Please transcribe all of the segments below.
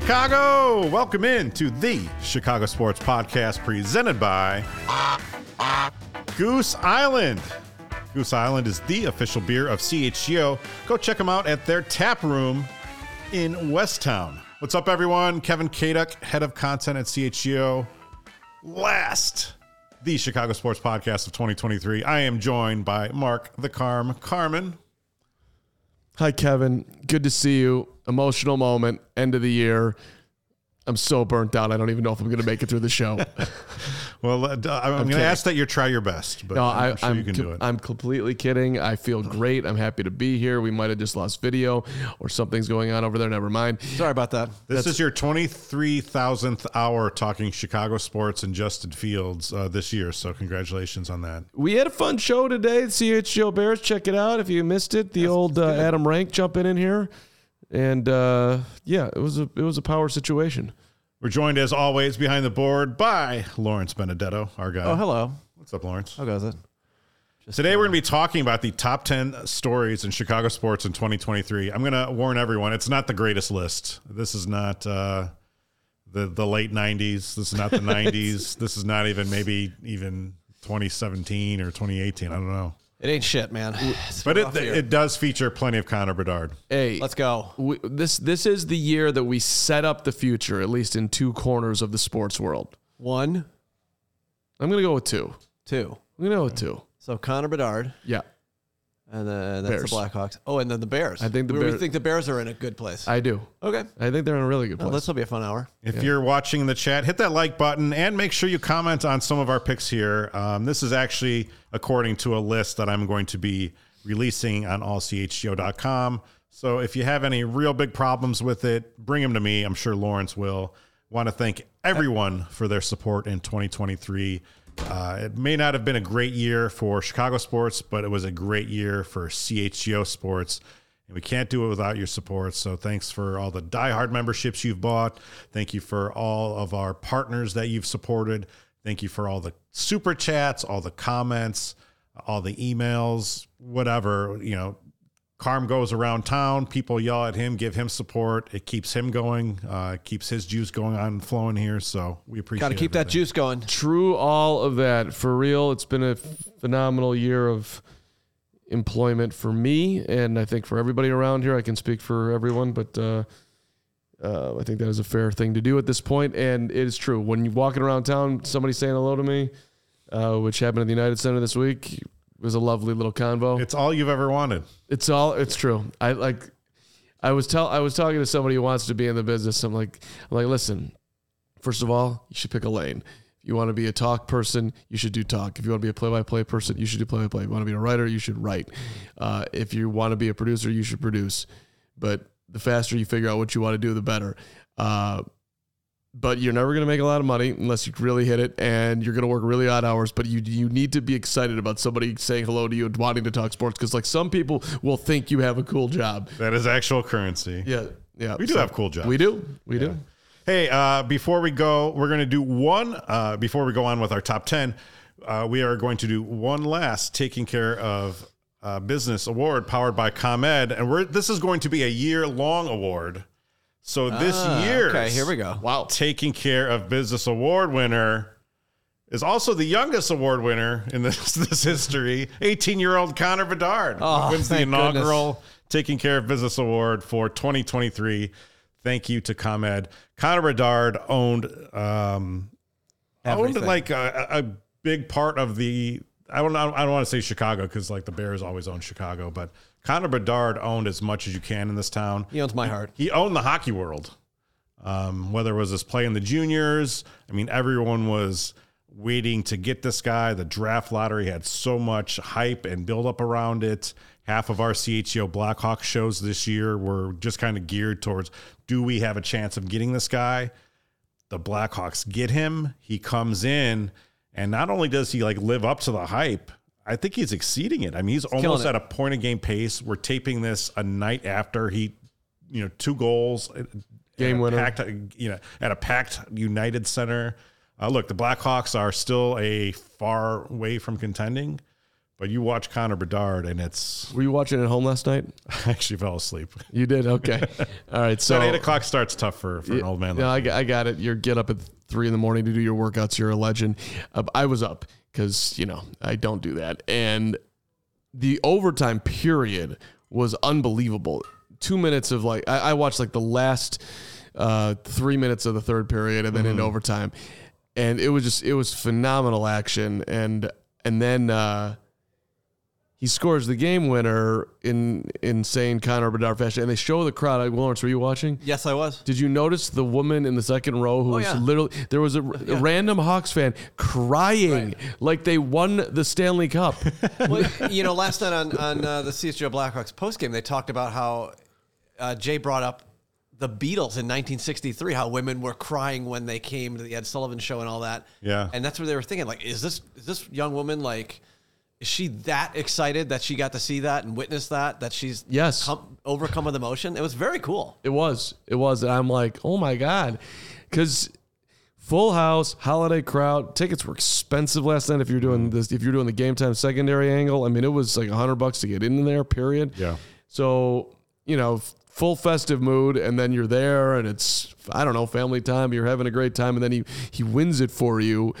Chicago! Welcome in to the Chicago Sports Podcast presented by Goose Island. Goose Island is the official beer of CHGO. Go check them out at their tap room in Westtown. What's up, everyone? Kevin Kaduk, head of content at CHGO. Last, the Chicago Sports Podcast of 2023. I am joined by Mark the Carm Carman. Hi, Kevin. Good to see you. Emotional moment, end of the year. I'm so burnt out. I don't even know if I'm going to make it through the show. Well, uh, I'm, going to ask that you try your best, but No, I'm I, sure I'm, you can co- do it. I'm completely kidding. I feel great. I'm happy to be here. We might have just lost video or something's going on over there. Never mind. Sorry about that. This is your 23,000th hour talking Chicago sports and Justin Fields uh, this year. So, congratulations on that. We had a fun show today. CHGO Bears. Check it out if you missed it. The old uh, Adam Rank jumping in here, and uh, yeah, it was a it was a power situation. We're joined, as always, behind the board by Lawrence Benedetto, our guy. Oh, hello. What's up, Lawrence? How goes it? Today, we're going to be talking about the top 10 stories in Chicago sports in 2023. I'm going to warn everyone, it's not the greatest list. This is not uh, the, the late 90s. This is not the 90s. This is not even maybe even 2017 or 2018. I don't know. It ain't shit, man. It's But it, year. it does feature plenty of Connor Bedard. Hey, Let's go. we, this this is the year that we set up the future, at least in two corners of the sports world. One, I'm gonna go with two. two. I'm gonna go with two. So Connor Bedard, Yeah, and then that's Bears. the Blackhawks. Oh, and then the Bears. I think the we, we Bears- think the Bears are in a good place. I do. okay. I think they're in a really good Well, place. this will be a fun hour. If you're watching the chat, hit that like button and make sure you comment on some of our picks here. Um, this is actually according to a list that I'm going to be releasing on allchgo.com. So if you have any real big problems with it, bring them to me. I'm sure Lawrence will. Want to thank everyone for their support in 2023. Uh, it may not have been a great year for Chicago sports, but it was a great year for CHGO sports. And we can't do it without your support. So thanks for all the diehard memberships you've bought. Thank you for all of our partners that you've supported. Thank you for all the super chats, all the comments, all the emails, whatever. You know, Carm goes around town. People yell at him, give him support. It keeps him going, uh, keeps his juice going on and flowing here. So we appreciate Got to keep that juice going. True, all of that for real. It's been a phenomenal year of employment for me, and I think for everybody around here. I can speak for everyone, but uh, uh, I think that is a fair thing to do at this point. And it is true when you're walking around town, somebody saying hello to me, uh, which happened at the United Center this week. It was a lovely little convo. It's all you've ever wanted. It's all it's true. I like I was tell I was talking to somebody who wants to be in the business. I'm like I'm like, listen, first of all, you should pick a lane. If you want to be a talk person, you should do talk. If you want to be a play-by-play person, you should do play-by-play. If you want to be a writer, you should write. Uh, if you want to be a producer, you should produce. But the faster you figure out what you want to do, the better. Uh, but you're never going to make a lot of money unless you really hit it, and you're going to work really odd hours. But you you need to be excited about somebody saying hello to you and wanting to talk sports because like some people will think you have a cool job. That is actual currency. Yeah, yeah. We do have cool jobs. We do. We do. Hey, uh, before we go, we're going to do one. Uh, before we go on with our top ten, uh, we are going to do one last taking care of uh, business award powered by ComEd, and we're this is going to be a year long award. So this Ah, year's Okay, here we go. Wow. taking care of business award winner is also the youngest award winner in this this history. 18 year old Connor Bedard Oh, wins the thank inaugural taking care of business award for 2023. Thank you to ComEd. Connor Bedard owned um, owned like a, a big part of the. I don't. I don't want to say Chicago because like the Bears always own Chicago, but Connor Bedard owned as much as you can in this town. He owns my heart. He owned the hockey world. Um, whether it was his play in the juniors, I mean, everyone was waiting to get this guy. The draft lottery had so much hype and build up around it. Half of our CHGO Blackhawk shows this year were just kind of geared towards do we have a chance of getting this guy? The Blackhawks get him. He comes in, and not only does he like live up to the hype, I think he's exceeding it. I mean, he's almost at a point of game pace. We're taping this a night after he, you know, two goals, Game at a winner. packed, you know, at a packed United Center. Uh, look, the Blackhawks are still a far way from contending, But you watch Connor Bedard, and it's Were you watching at home last night? I actually fell asleep. You did. Okay. All right. So So eight o'clock starts tough for, for an old man. No, Like I, got- I got it. You get up at three in the morning to do your workouts. You're a legend. Uh, I was up because you know I don't do that, and the overtime period was unbelievable. Two minutes of like I, I watched like the last uh, three minutes of the third period, and then into overtime, and it was just it was phenomenal action, and and then. Uh, he scores the game winner in insane Connor Bedard fashion, and they show the crowd. Like, Lawrence, were you watching? Yes, I was. Did you notice the woman in the second row who was yeah. literally there was a, a random Hawks fan crying like they won the Stanley Cup. well, you know, last night on on uh, the CHGO Blackhawks postgame, they talked about how uh, Jay brought up the Beatles in 1963, how women were crying when they came to the Ed Sullivan Show and all that. Yeah. and that's what they were thinking. Like, is this is this young woman like? Is she that excited that she got to see that and witness that? That she's Yes. come, overcome with emotion. It was very cool. It was, it was, and I'm like, oh my god, because full house, holiday crowd, tickets were expensive last night. If you're doing this, if you're doing the game time secondary angle, I mean, it was like a hundred bucks to get in there. Period. Yeah. So, you know, full festive mood, and then you're there, and it's I don't know, family time. You're having a great time, and then he he wins it for you.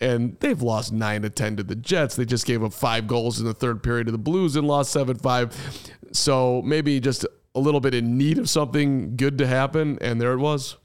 And they've lost nine to ten to the Jets. They just gave up five goals in the third period to the Blues and lost seven five. So maybe just a little bit in need of something good to happen, and there it was.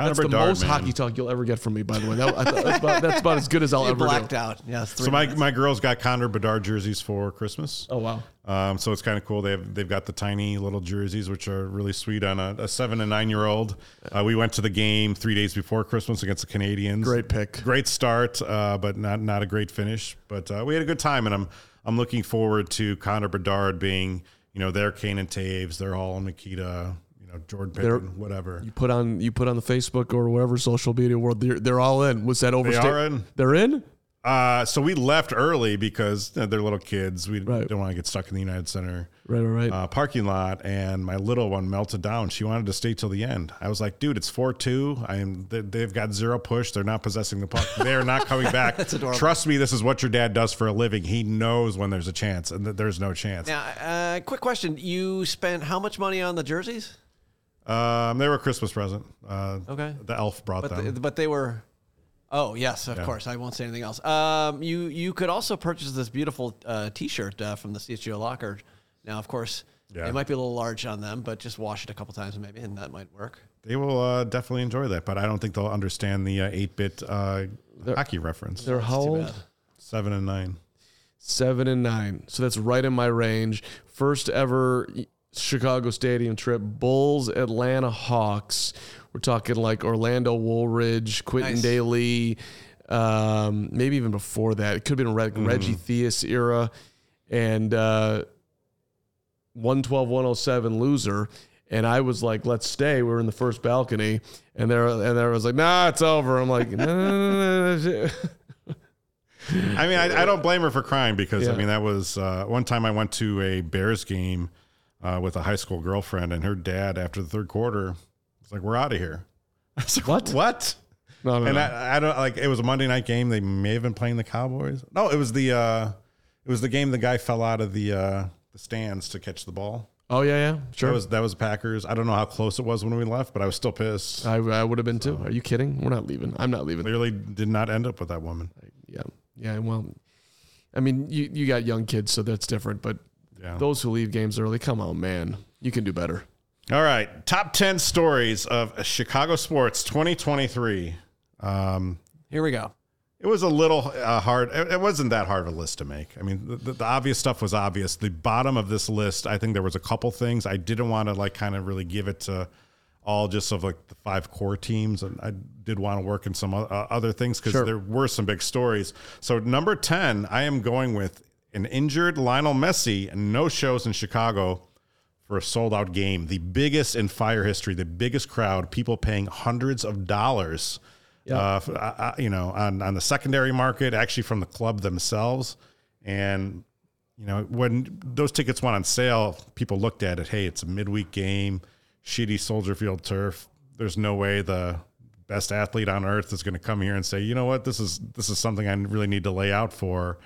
Connor That's the Bedard, most man. hockey talk you'll ever get from me, by the way. That, I thought- that's, about, that's about as good as I'll You ever blacked do. out. Yes. So my, my girls got Connor Bedard jerseys for Christmas. Oh wow! Um, so it's kind of cool. They have they've got the tiny little jerseys, which are really sweet on a, a seven and nine year old. Uh, we went to the game three days before Christmas against the Canadiens. Great pick. great start, uh, but not not a great finish. But uh, we had a good time, and I'm I'm looking forward to Connor Bedard being you know their Kane and Toews, their Hull and Mikita, you know Jordan They're- Pippen, whatever. You put on you put on the Facebook or whatever social media world. They're, they're all in. Was that oversta- are in. They're in. Uh, so we left early because you know, they're little kids. We Right. don't want to get stuck in the United Center. Right, right, right. uh, parking lot, and my little one melted down. She wanted to stay till the end. I was like, "Dude, it's four two. I am. they- They've got zero push. They're not possessing the puck. They are not coming back. That's adorable. Trust me. This is what your dad does for a living. He knows when there's a chance, and that there's no chance. now, uh, quick question: You spent how much money on the jerseys? Um, they were a Christmas present. Uh, Okay. The elf brought But them. the, but they were. Oh yes, of course. I won't say anything else. Um, you you could also purchase this beautiful uh, T-shirt uh, from the CHGO locker. Now, of course, Yeah. it might be a little large on them, but just wash it a couple times maybe, and that might work. they will uh, definitely enjoy that, but I don't think they'll understand the uh, eight bit uh, hockey reference. they're how Too old? bad. Seven and nine. Seven and nine. So that's right in my range. First ever Chicago Stadium trip. Bulls, Atlanta Hawks. We're talking like Orlando Woolridge, Quintin Nice. Dailey, um, maybe even before that. It could have been Reg- Reggie Theus era. And uh, 112 107 loser. And I was like, let's stay. We were in the first balcony. And there and there was like, nah, it's over. I'm like, no, no, no, no. I mean, I, I don't blame her for crying because I mean that was uh, one time I went to a Bears game uh, with a high school girlfriend, and her dad after the third quarter was like, "We're out of here." I was like, What? What? No, no, And no. I, I don't like. It was a Monday night game. They may have been playing the Cowboys. No, it was the uh, it was the game the guy fell out of the uh, the stands to catch the ball. oh, yeah, yeah. Sure. That was that was Packers. I don't know how close it was when we left, but I was still pissed. I, I would have been too. Are you kidding? We're not leaving. I'm not leaving. Clearly, did not end up with that woman. Yeah. Yeah. Well, I mean, you, you got young kids, so that's different. But Yeah. those who leave games early, come on, man. You can do better. All right, top ten stories of Chicago sports 2023. Um, Here we go. It was a little uh, hard. It, it wasn't that hard of a list to make. I mean, the, the, the obvious stuff was obvious. The bottom of this list, I think there was a couple things I didn't want to like kind of really give it to all just of like the five core teams, and I did want to work in some uh, other things because Sure. there were some big stories. So number ten, I am going with an injured Lionel Messi and no shows in Chicago for a sold out game, the biggest in fire history, the biggest crowd, people paying hundreds of dollars. Uh, f- uh, uh, you know, on, on the secondary market, actually from the club themselves. And, you know, when those tickets went on sale, people looked at it. Hey, it's a midweek game, shitty Soldier Field turf. There's no way the best athlete on earth is going to come here and say, you know what, this is this is something I really need to lay out for.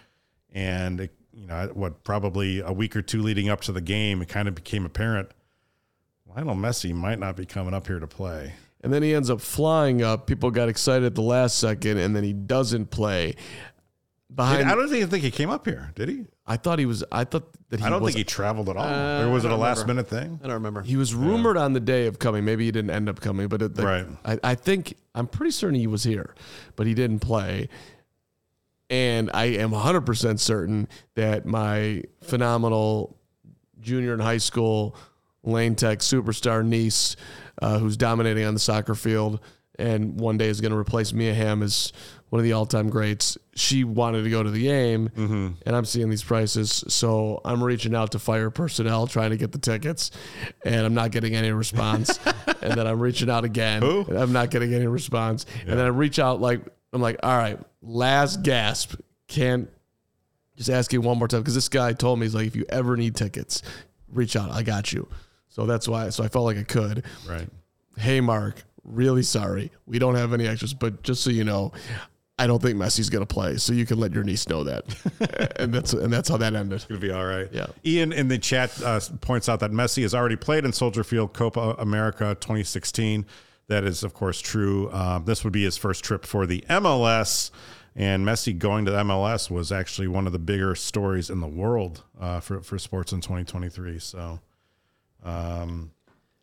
And it, you know, what probably a week or two leading up to the game, it kind of became apparent Lionel Messi might not be coming up here to play. And then he ends up flying up. People got excited at the last second, and then he doesn't play. Behind, I don't even think he came up here, did he? I thought he was. I thought that he I don't was. think he traveled at all. Uh, or was it a don't last remember. minute thing? I don't remember. He was rumored on the day of coming. Maybe he didn't end up coming, but it, the, Right. I, I think I'm pretty certain he was here, but he didn't play. And I am 100% certain that my phenomenal junior in high school lane tech superstar niece, uh, who's dominating on the soccer field and one day is going to replace Mia Hamm as one of the all time greats, she wanted to go to the game. And I'm seeing these prices. So I'm reaching out to fire personnel trying to get the tickets, and I'm not getting any response. and then I'm reaching out again. Who? and I'm not getting any response. And then I reach out like, I'm like, all right, last gasp. Can't just ask you one more time because this guy told me he's like, if you ever need tickets, reach out. I got you. So that's why. So I felt like I could. Right. Hey, Mark, really sorry. We don't have any extras, but just so you know, I don't think Messi's going to play. So you can let your niece know that. and that's and that's how that ended. It's Gonna be all right. Yeah. Ian in the chat uh, points out that Messi has already played in Soldier Field Copa America 2016. That is, of course, true. Um, this would be his first trip for the MLS, and Messi going to the MLS was actually one of the bigger stories in the world uh, for for sports in 2023. So, um,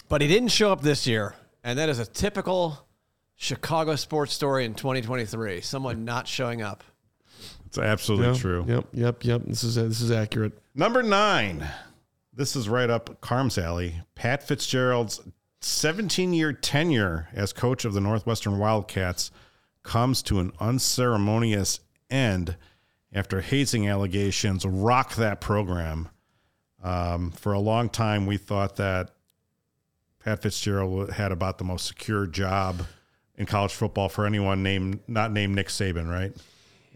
But he didn't show up this year, and that is a typical Chicago sports story in 2023. Someone not showing up. it's absolutely Yeah. true. Yep, yep, yep. This is this is accurate. Number nine. This is right up Carm's alley. Pat Fitzgerald's 17 year tenure as coach of the Northwestern Wildcats comes to an unceremonious end after hazing allegations rock that program. Um, for a long time, we thought that Pat Fitzgerald had about the most secure job in college football for anyone named not named Nick Saban, right?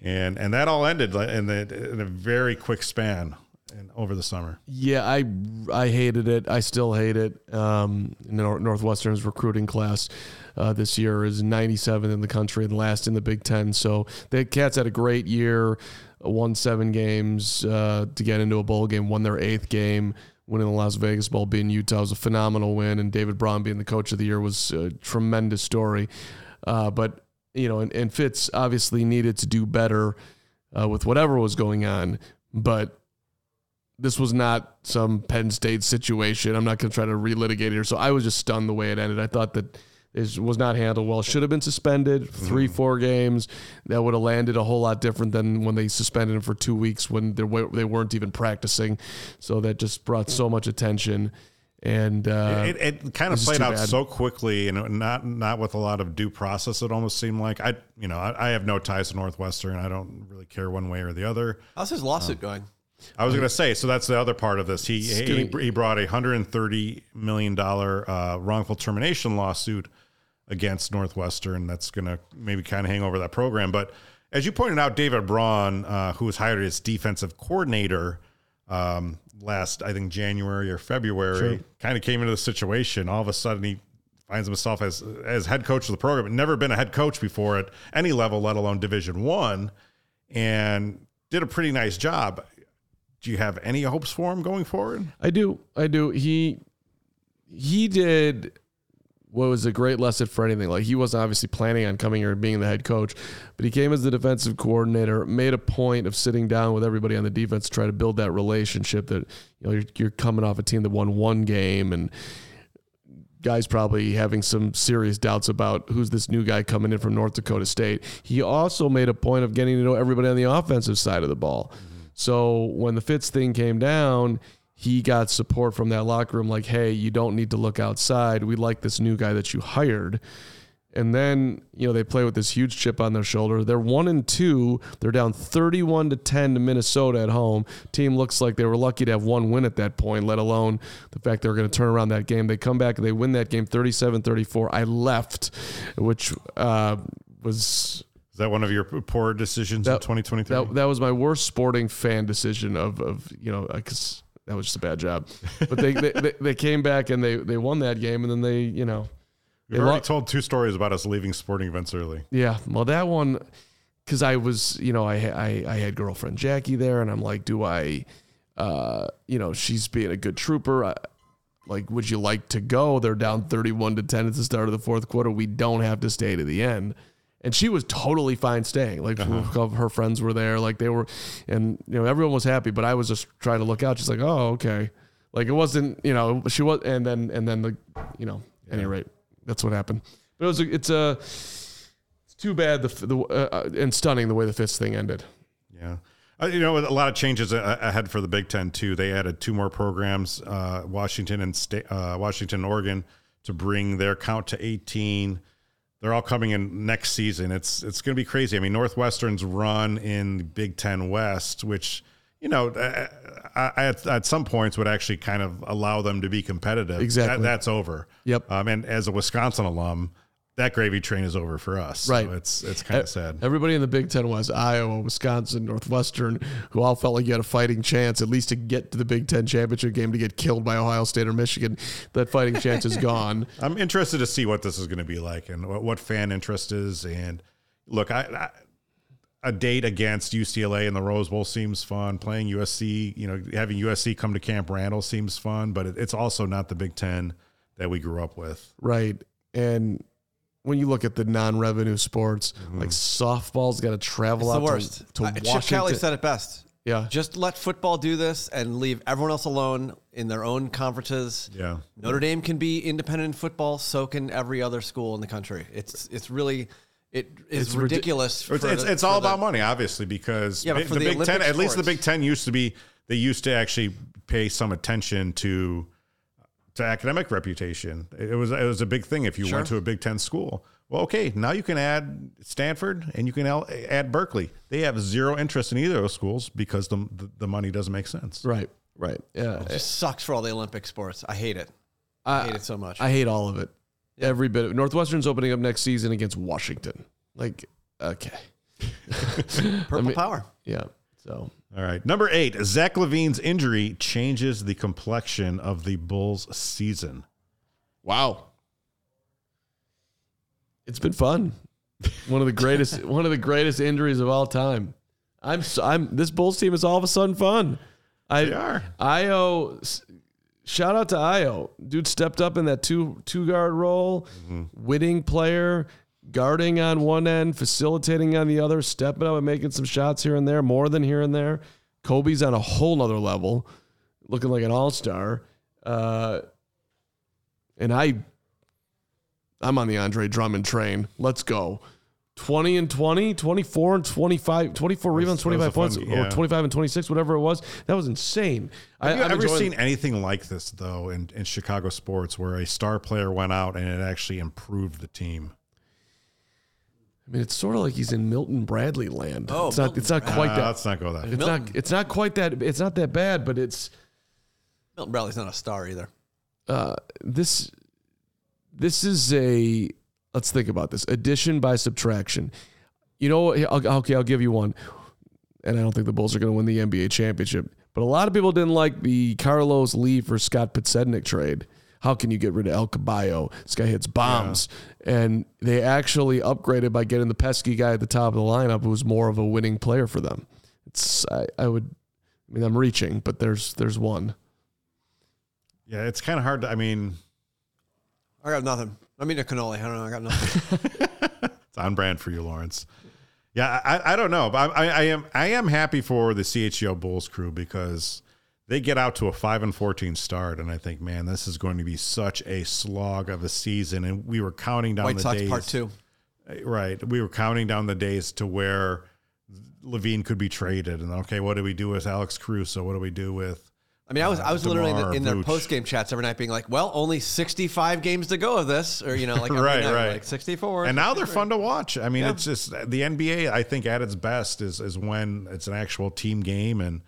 And and that all ended in, the, in a very quick span and over the summer. Yeah, I I hated it. I still hate it. Um, Northwestern's recruiting class uh, this year is 97th in the country and last in the Big Ten. So the Cats had a great year, won seven games uh, to get into a bowl game, won their eighth game. Winning the Las Vegas Bowl, being Utah was a phenomenal win, and David Braun being the coach of the year was a tremendous story. Uh, but you know, and, and Fitz obviously needed to do better uh, with whatever was going on, but this was not some Penn State situation. I'm not going to try to relitigate it here. So I was just stunned the way it ended. I thought that it was not handled well. Should have been suspended three, four games. That would have landed a whole lot different than when they suspended him for two weeks when they they weren't even practicing. So that just brought so much attention. And uh, it, it kind of played out bad. so quickly and not not with a lot of due process. It almost seemed like I, you know, I, I have no ties to Northwestern. I don't really care one way or the other. How's his lawsuit going? I was going to say, so that's the other part of this. He he, he brought a hundred and thirty million dollar uh, wrongful termination lawsuit against Northwestern. That's going to maybe kind of hang over that program. But as you pointed out, David Braun, uh, who was hired as defensive coordinator um, last, I think January or February, kind of came into the situation. All of a sudden, he finds himself as as head coach of the program. Never been a head coach before at any level, let alone Division One, and did a pretty nice job. Do you have any hopes for him going forward? I do. I do. He he did what was a great lesson for anything. Like he wasn't obviously planning on coming here and being the head coach, but he came as the defensive coordinator, made a point of sitting down with everybody on the defense to try to build that relationship that you know you're, you're coming off a team that won one game and guys probably having some serious doubts about who's this new guy coming in from North Dakota State. He also made a point of getting to know everybody on the offensive side of the ball. So when the Fitz thing came down, he got support from that locker room like, hey, you don't need to look outside. We like this new guy that you hired. And then, you know, they play with this huge chip on their shoulder. They're one and two. They're down 31 to 10 to Minnesota at home. Team looks like they were lucky to have one win at that point, let alone the fact they were going to turn around that game. They come back and they win that game 37 34. I left, which uh, was Is that one of your poor decisions in That- 2023? that, that was my worst sporting fan decision of, of you know, because that was just a bad job. But they, they, they, they came back and they, they won that game and then they, you know, We've already lo- told two stories about us leaving sporting events early. Yeah, well, that one, because I was, you know, I, I I had girlfriend Jackie there, and I'm like, do I, uh, you know, she's being a good trooper. I, like, would you like to go? They're down 31 to 10 at the start of the fourth quarter. We don't have to stay to the end. And she was totally fine staying. Like uh-huh. her friends were there, like they were, and you know everyone was happy. But I was just trying to look out. She's like, "Oh, okay." Like it wasn't, you know, she was, and then and then the, you know, yeah. any rate, that's what happened. But it was, a, it's a, it's too bad the the uh, and stunning the way the Fitz thing ended. Yeah. Uh, you know, a lot of changes ahead for the Big Ten too. They added two more programs, uh, Washington and State, uh, Washington, and Oregon, to bring their count to 18. They're all coming in next season. It's it's going to be crazy. I mean, Northwestern's run in Big Ten West, which you know, uh, I, I, at, at, some points would actually kind of allow them to be competitive. Exactly, that, that's over. Yep. Um, and as a Wisconsin alum, that gravy train is over for us. Right. So it's it's kind of sad. Everybody in the Big Ten West, Iowa, Wisconsin, Northwestern, who all felt like you had a fighting chance at least to get to the Big Ten championship game to get killed by Ohio State or Michigan. That fighting chance is gone. I'm interested to see what this is going to be like and what, what fan interest is. And look, I, I a date against UCLA in the Rose Bowl seems fun. Playing USC, you know, having USC come to Camp Randall seems fun, but it, it's also not the Big Ten that we grew up with. Right. And when you look at the non-revenue sports, mm-hmm. like softball's got to travel it's out the worst. to, to uh, Washington. Chip Kelly said it best. Yeah. Just let football do this and leave everyone else alone in their own conferences. Yeah. Notre Dame can be independent in football, so can every other school in the country. It's it's really it is it's ridiculous. It's, it's, the, it's all the, about money, obviously, because yeah, the, the, Big Olympic Ten, sports. at least the Big Ten used to be, they used to actually pay some attention to to academic reputation. It was it was a big thing if you sure. went to a Big Ten school. Well, okay, now you can add Stanford and you can add Berkeley. They have zero interest in either of those schools because the the, the money doesn't make sense. Right, right. Yeah, it just sucks for all the Olympic sports. I hate it. I, I hate it so much. I hate all of it. Yeah. Every bit. Of, Northwestern's opening up next season against Washington. Like, okay, purple I mean, power. Yeah. So all right. Number eight, Zach LaVine's injury changes the complexion of the Bulls season. Wow. It's been fun. One of the greatest one of the greatest injuries of all time. I'm I'm this Bulls team is all of a sudden fun. I they are. Ayo shout out to Ayo. Dude stepped up in that two two guard role, mm-hmm. winning player, guarding on one end, facilitating on the other, stepping up and making some shots here and there, more than here and there. Coby's on a whole nother level, looking like an all star. Uh, and I I'm on the Andre Drummond train. Let's go. 20 and 20, 24 and 25, 24 rebounds, 25 points, fun, yeah. or 25 and 26, whatever it was. That was insane. Have I, you I've ever seen anything like this, though, in, in Chicago sports where a star player went out and it actually improved the team? I mean, it's sort of like he's in Milton Bradley land. Oh, it's not. It's not quite uh, that. Let's not go that. It's Milton. not. It's not quite that. It's not that bad, but it's. Milton Bradley's not a star either. Uh, this this is a let's think about this addition by subtraction. You know, I'll, okay, I'll give you one, and I don't think the Bulls are going to win the NBA championship. But a lot of people didn't like the Carlos Lee for Scott Podsednik trade. How can you get rid of El Caballo? This guy hits bombs. Yeah. And they actually upgraded by getting the pesky guy at the top of the lineup who was more of a winning player for them. It's I, I would I mean I'm reaching, but there's there's one. Yeah, it's kind of hard to I mean I got nothing. I mean, a cannoli. I don't know. I got nothing. it's on brand for you, Lawrence. Yeah, I, I don't know, but I, I am I am happy for the CHGO Bulls crew because they get out to a five and fourteen start, and I think, man, this is going to be such a slog of a season. And we were counting down White the Sox days. Part two, uh, right? We were counting down the days to where LaVine could be traded, and okay, what do we do with Alex Caruso? What do we do with I mean, I was I was uh, literally in, the, in their post game chats every night, being like, "Well, only sixty five games to go of this," or you know, like right, night, right, like sixty four. And now they're fun to watch. I mean, yeah. it's just the NBA. I think at its best is is when it's an actual team game, and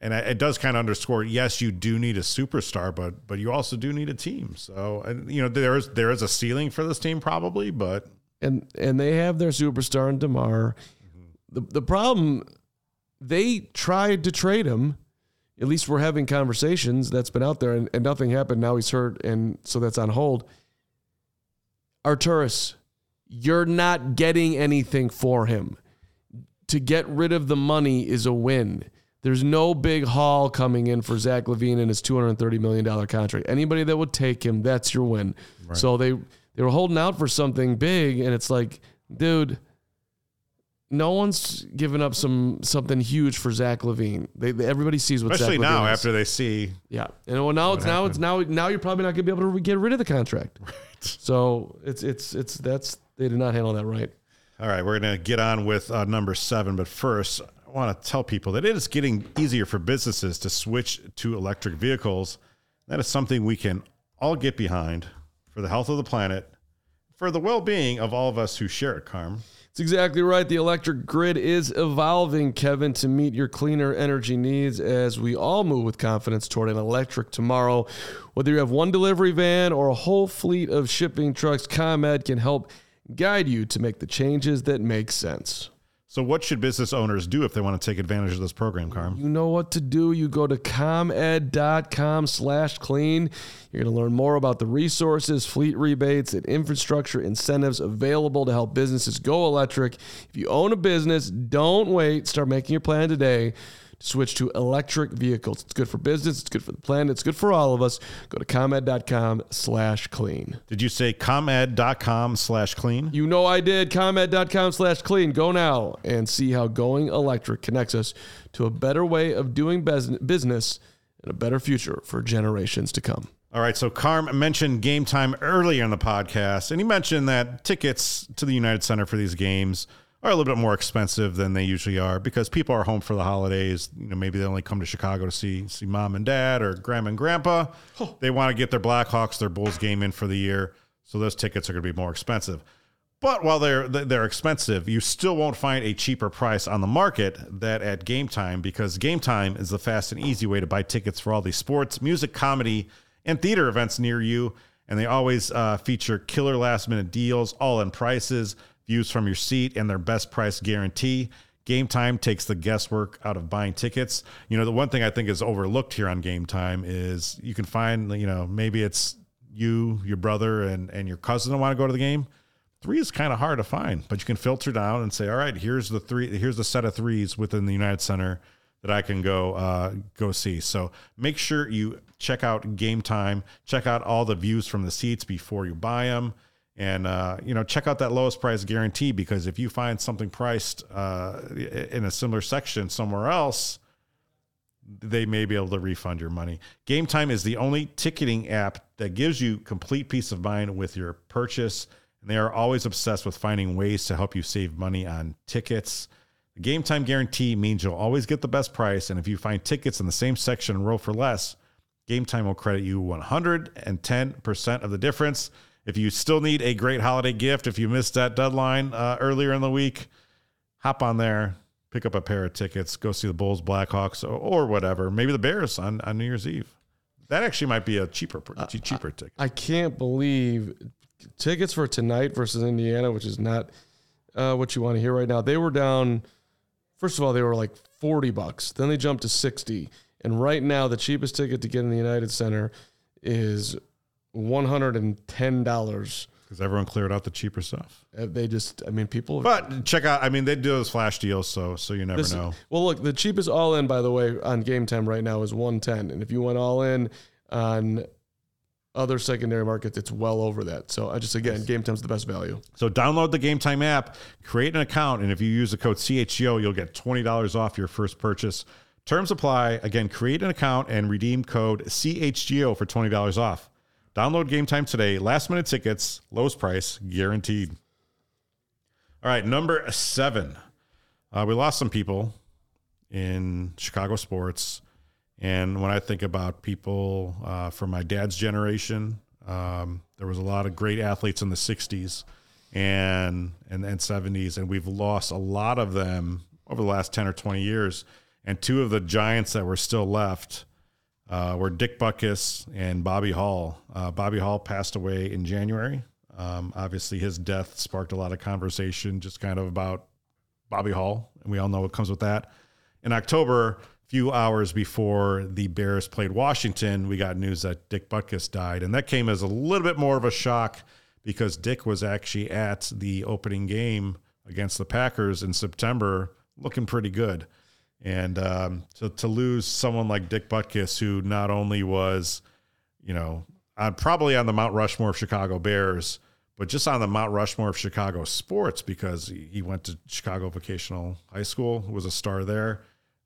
and it does kind of underscore. Yes, you do need a superstar, but but you also do need a team. So and you know there is there is a ceiling for this team probably, but and and they have their superstar in Demar. Mm-hmm. The the problem they tried to trade him at least we're having conversations that's been out there and, and nothing happened. Now he's hurt, and so that's on hold. Arturas you're not getting anything for him. to get rid of the money is a win. There's no big haul coming in for Zach LaVine and his $230 million contract. Anybody that would take him, that's your win. So they they were holding out for something big, and it's like, dude, no one's giving up some something huge for Zach LaVine. They, they- everybody sees what Especially Zach now is. after they see Yeah, and well, now it's now it's now now you're probably not going to be able to get rid of the contract. So it's it's it's that's they did not handle that right. All right, we're going to get on with uh, number seven. But first, want to tell people that it is getting easier for businesses to switch to electric vehicles. That is something we can all get behind for the health of the planet, for the well being of all of us who share it, Carm. It's exactly right. The electric grid is evolving, Kevin, to meet your cleaner energy needs as we all move with confidence toward an electric tomorrow. Whether you have one delivery van or a whole fleet of shipping trucks, ComEd can help guide you to make the changes that make sense. So, what should business owners do if they want to take advantage of this program, Carm? You know what to do. You go to comed.com slash clean. You're going to learn more about the resources, fleet rebates, and infrastructure incentives available to help businesses go electric. If you own a business, don't wait. Start making your plan today to switch to electric vehicles. It's good for business. It's good for the planet. It's good for all of us. Go to comed.com slash clean. Did you say comed.com slash clean? You know I did. ComEd.com slash clean. Go now and see how going electric connects us to a better way of doing business and a better future for generations to come. All right, so Carm mentioned game time earlier in the podcast, and he mentioned that tickets to the United Center for these games are a little bit more expensive than they usually are because people are home for the holidays. You know, maybe they only come to Chicago to see see mom and dad or grandma and grandpa. They want to get their Blackhawks, their Bulls game in for the year, so those tickets are going to be more expensive. But while they're they're expensive, you still won't find a cheaper price on the market that at Game Time because Game Time is the fast and easy way to buy tickets for all these sports, music, comedy, and theater events near you. And they always uh, feature killer last minute deals, all in prices, views from your seat, and their best price guarantee. Game Time takes the guesswork out of buying tickets. You know, the one thing I think is overlooked here on Game Time is you can find, you know, maybe it's you, your brother, and and your cousin that want to go to the game three is kind of hard to find, but you can filter down and say, all right, here's the three, here's the set of threes within the United Center that I can go uh, go see. So make sure you check out Game Time, check out all the views from the seats before you buy them, and uh, you know check out that lowest price guarantee because if you find something priced uh, in a similar section somewhere else they may be able to refund your money. Game Time is the only ticketing app that gives you complete peace of mind with your purchase. And they are always obsessed with finding ways to help you save money on tickets. The Game Time guarantee means you'll always get the best price. And if you find tickets in the same section and row for less, Game Time will credit you 110% of the difference. If you still need a great holiday gift, if you missed that deadline uh, earlier in the week, hop on there, pick up a pair of tickets, go see the Bulls, Blackhawks, or, or whatever. Maybe the Bears on, on New Year's Eve. That actually might be a cheaper cheaper ticket. I can't believe tickets for tonight versus Indiana, which is not uh, what you want to hear right now. They were down. First of all, they were like forty bucks. Then they jumped to sixty, and right now the cheapest ticket to get in the United Center is one hundred and ten dollars. Because everyone cleared out the cheaper stuff. Uh, they just, I mean, people. But check out. I mean, they do those flash deals, so so you never This- know. Well, look, the cheapest all in, by the way, on Game Time right now is 110. And if you went all in on other secondary markets, it's well over that. So I just, again, Game Time's the best value. So download the Game Time app, create an account, and if you use the code CHGO, you'll get twenty dollars off your first purchase. Terms apply. Again, create an account and redeem code CHGO for twenty dollars off. Download Game Time today. Last minute tickets, lowest price guaranteed. All right, number seven. Uh, we lost some people in Chicago sports. And when I think about people uh, from my dad's generation, um, there was a lot of great athletes in the 60s and, and, and 70s, and we've lost a lot of them over the last 10 or 20 years. And two of the giants that were still left uh, were Dick Butkus and Bobby Hull. Uh, Bobby Hull passed away in January. Um, obviously, his death sparked a lot of conversation just kind of about Bobby Hull, and we all know what comes with that. In October, a few hours before the Bears played Washington, we got news that Dick Butkus died, and that came as a little bit more of a shock because Dick was actually at the opening game against the Packers in September looking pretty good. And um, to, to lose someone like Dick Butkus, who not only was, you know, on, probably on the Mount Rushmore of Chicago Bears, but just on the Mount Rushmore of Chicago sports because he, he went to Chicago Vocational High School, was a star there,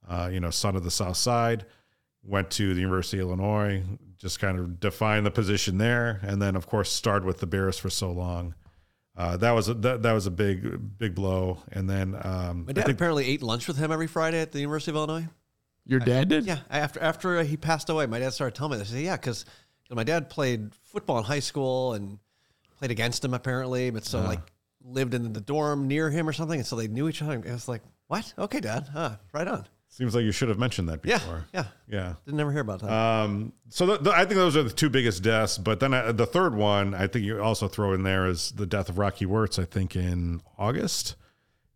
uh, you know, son of the South Side, went to the University of Illinois, just kind of defined the position there, and then of course starred with the Bears for so long. Uh, that was a, that, that was a big big blow, and then um, My dad think apparently ate lunch with him every Friday at the University of Illinois. Your dad did? Yeah, after after he passed away, my dad started telling me this. I said, yeah, because my dad played football in high school and played against him apparently, but so like lived in the dorm near him or something, and so they knew each other. I was like, what? Okay, dad. Huh, right on. Seems like you should have mentioned that before. yeah. yeah. yeah. Didn't ever hear about that. Um, so the, the, I think those are the two biggest deaths. But then uh, the third one, I think you also throw in there is the death of Rocky Wirtz. I think in August,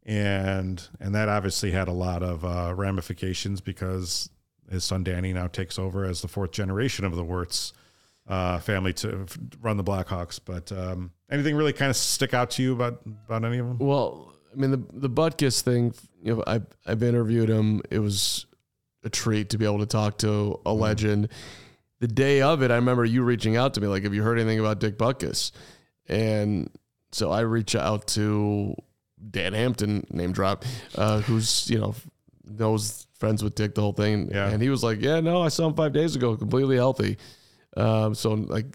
and and that obviously had a lot of uh, ramifications because his son Danny now takes over as the fourth generation of the Wirtz uh, family to run the Blackhawks. But um, anything really kind of stick out to you about about any of them? Well, I mean the the Butkus thing. You know, I I've interviewed him. It was a treat to be able to talk to a legend. The day of it, I remember you reaching out to me like, "Have you heard anything about Dick Butkus?" And so I reach out to Dan Hampton, name drop, uh, who's you know knows friends with Dick the whole thing. Yeah. And he was like, "Yeah, no, I saw him five days ago, completely healthy." Um, so like.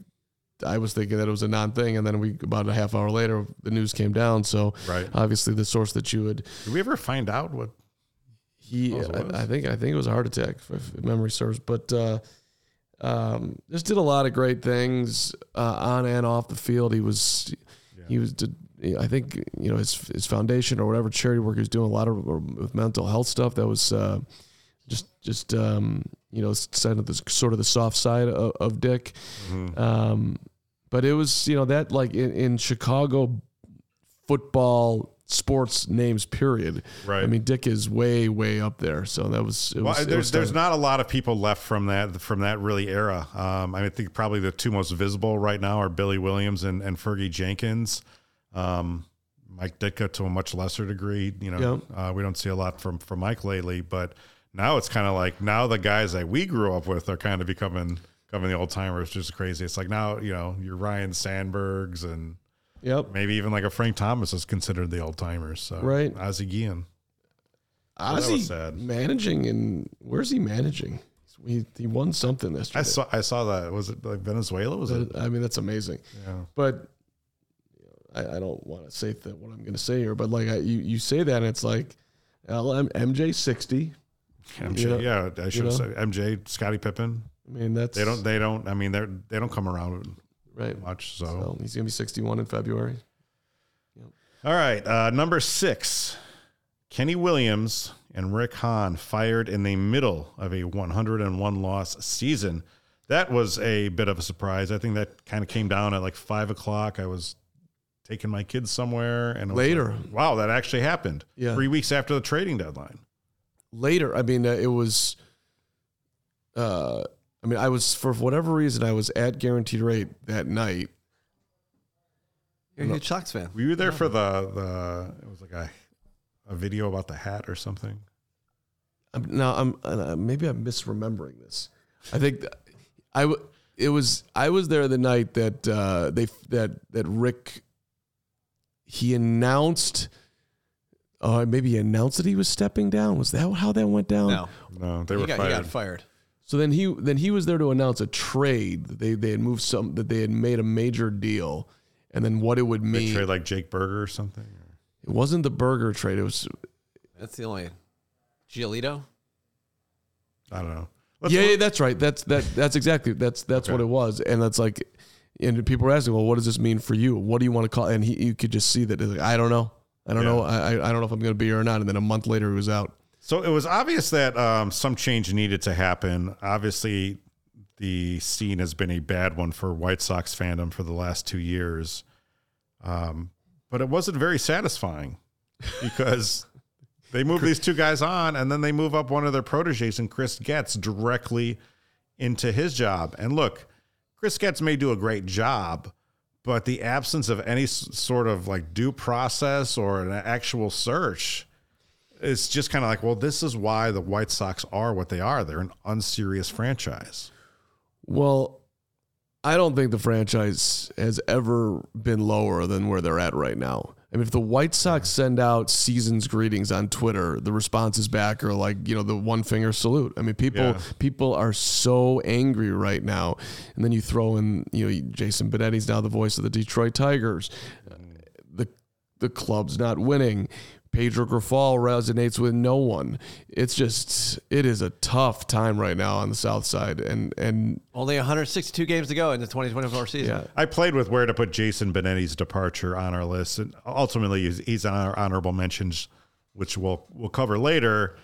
I was thinking that it was a non-thing, and then we about a half hour later, the news came down. So Right. obviously the source that you would Did we ever find out what? he? I, I think I think it was a heart attack if, memory serves but uh um just did a lot of great things uh, on and off the field he was he was did, I think you know his his foundation or whatever charity work he was doing a lot of with mental health stuff that was uh just just um you know side of the sort of the soft side of, of Dick Mm-hmm. um but it was you know that like in, in Chicago football sports names period Right. I mean, Dick is way, way up there. So that was. It Well, was there's there's not a lot of people left from that from that really era. Um, I think probably the two most visible right now are Billy Williams and, and Fergie Jenkins. Um, Mike Ditka to a much lesser degree. You know, uh, we don't see a lot from from Mike lately, but now it's kind of like now the guys that we grew up with are kind of becoming becoming the old timers, just crazy. It's like now you know your Ryne Sandbergs and Yep. maybe even like a Frank Thomas is considered the old timers. So Right. Ozzie Guillen. Ozzy sad. managing and where's he managing? He he won something yesterday. I saw I saw that. Was it like Venezuela? Was it? I mean, that's amazing. Yeah. But I, I don't want to say that what I'm going to say here. But like I, you, you say that, and it's like LM, MJ sixty. MJ, You know- yeah, I should know? have said MJ, Scottie Pippen. I mean, that's They don't, they don't. I mean, they're they don't come around right. much. So, So he's going to be 61 in February. all right, uh, number six, Kenny Williams and Rick Hahn fired in the middle of a 101 loss season. That was a bit of a surprise. I think that kind of came down at like five o'clock. I was taking my kids somewhere, and Later. like, wow, that actually happened. Yeah. three weeks after the trading deadline. later i mean uh, it was uh i mean i was for whatever reason i was at guaranteed rate that night You're a huge Sox fan. We were you there for the the? It was like a a video about the hat or something. I'm, now i'm uh, maybe i'm misremembering this i think that i w- it was i was there the night that uh they that that rick he announced uh maybe he announced that he was stepping down was that how that went down No, No, they he were got, he fired. got fired. So then he then he was there to announce a trade. that They they had moved some that they had made a major deal, and then what it would They mean. trade like Jake Burger or something. It wasn't the burger trade. It was That's the only. Giolito. I don't know. Let's yeah, look- yeah, that's right. That's that that's exactly that's that's Okay. what it was. And that's like, and people were asking, well, what does this mean for you? What do you want to call? And he you could just see that. Like, I don't know. I don't Yeah. know. I I I don't know if I'm going to be here or not. And then a month later, he was out. So it was obvious that um, some change needed to happen. Obviously, the scene has been a bad one for White Sox fandom for the last two years, um, but it wasn't very satisfying because they move these two guys on, and then they move up one of their proteges, and Chris Getz directly into his job. And look, Chris Getz may do a great job, but the absence of any sort of like due process or an actual search it's just kind of like, well, this is why the White Sox are what they are. They're an unserious franchise. Well, I don't think the franchise has ever been lower than where they're at right now. I mean, if the White Sox send out season's greetings on Twitter, the responses back are like, you know, the one finger salute. I mean, people Yeah. people are so angry right now. And then you throw in, you know, Jason Benetti's now the voice of the Detroit Tigers. The the club's not winning. Pedro Grifol resonates with no one. It's just it is a tough time right now on the South Side, and and Only 162 games to go in the 2024 season. yeah, I played with where to put Jason Benetti's departure on our list, and ultimately he's, he's on our honorable mentions, which we'll we'll cover later.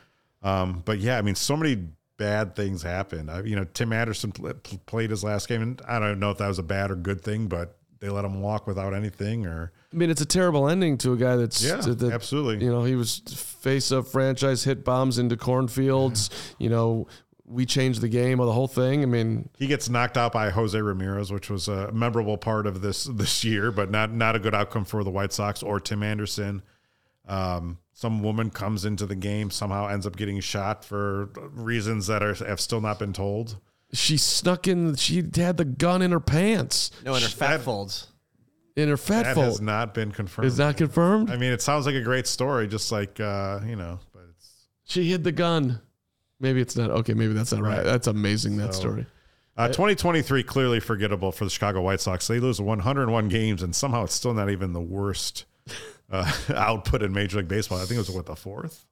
Um, but yeah, I mean, so many bad things happened. I, you know, Tim Anderson pl- pl- played his last game, and I don't know if that was a bad or good thing, but they let him walk without anything, or I mean, it's a terrible ending to a guy that's yeah, that, absolutely. You know, he was face of franchise hit bombs into cornfields. You know, we changed the game of the whole thing. I mean, He gets knocked out by Jose Ramirez, which was a memorable part of this this year, but not not a good outcome for the White Sox or Tim Anderson. Um, some woman comes into the game, somehow ends up getting shot for reasons that are have still not been told. She snuck in. She had the gun in her pants, No, in her fat That- folds. in her fat That fold. has not been confirmed. Is that confirmed? I mean, it sounds like a great story, just like uh, you know, but it's She hid the gun. Maybe it's not. Okay, maybe that's not right. Right. That's amazing. That story. uh, 2023 clearly forgettable for the Chicago White Sox. They lose 101 games, and somehow it's still not even the worst uh, output in Major League Baseball. I think it was what the fourth.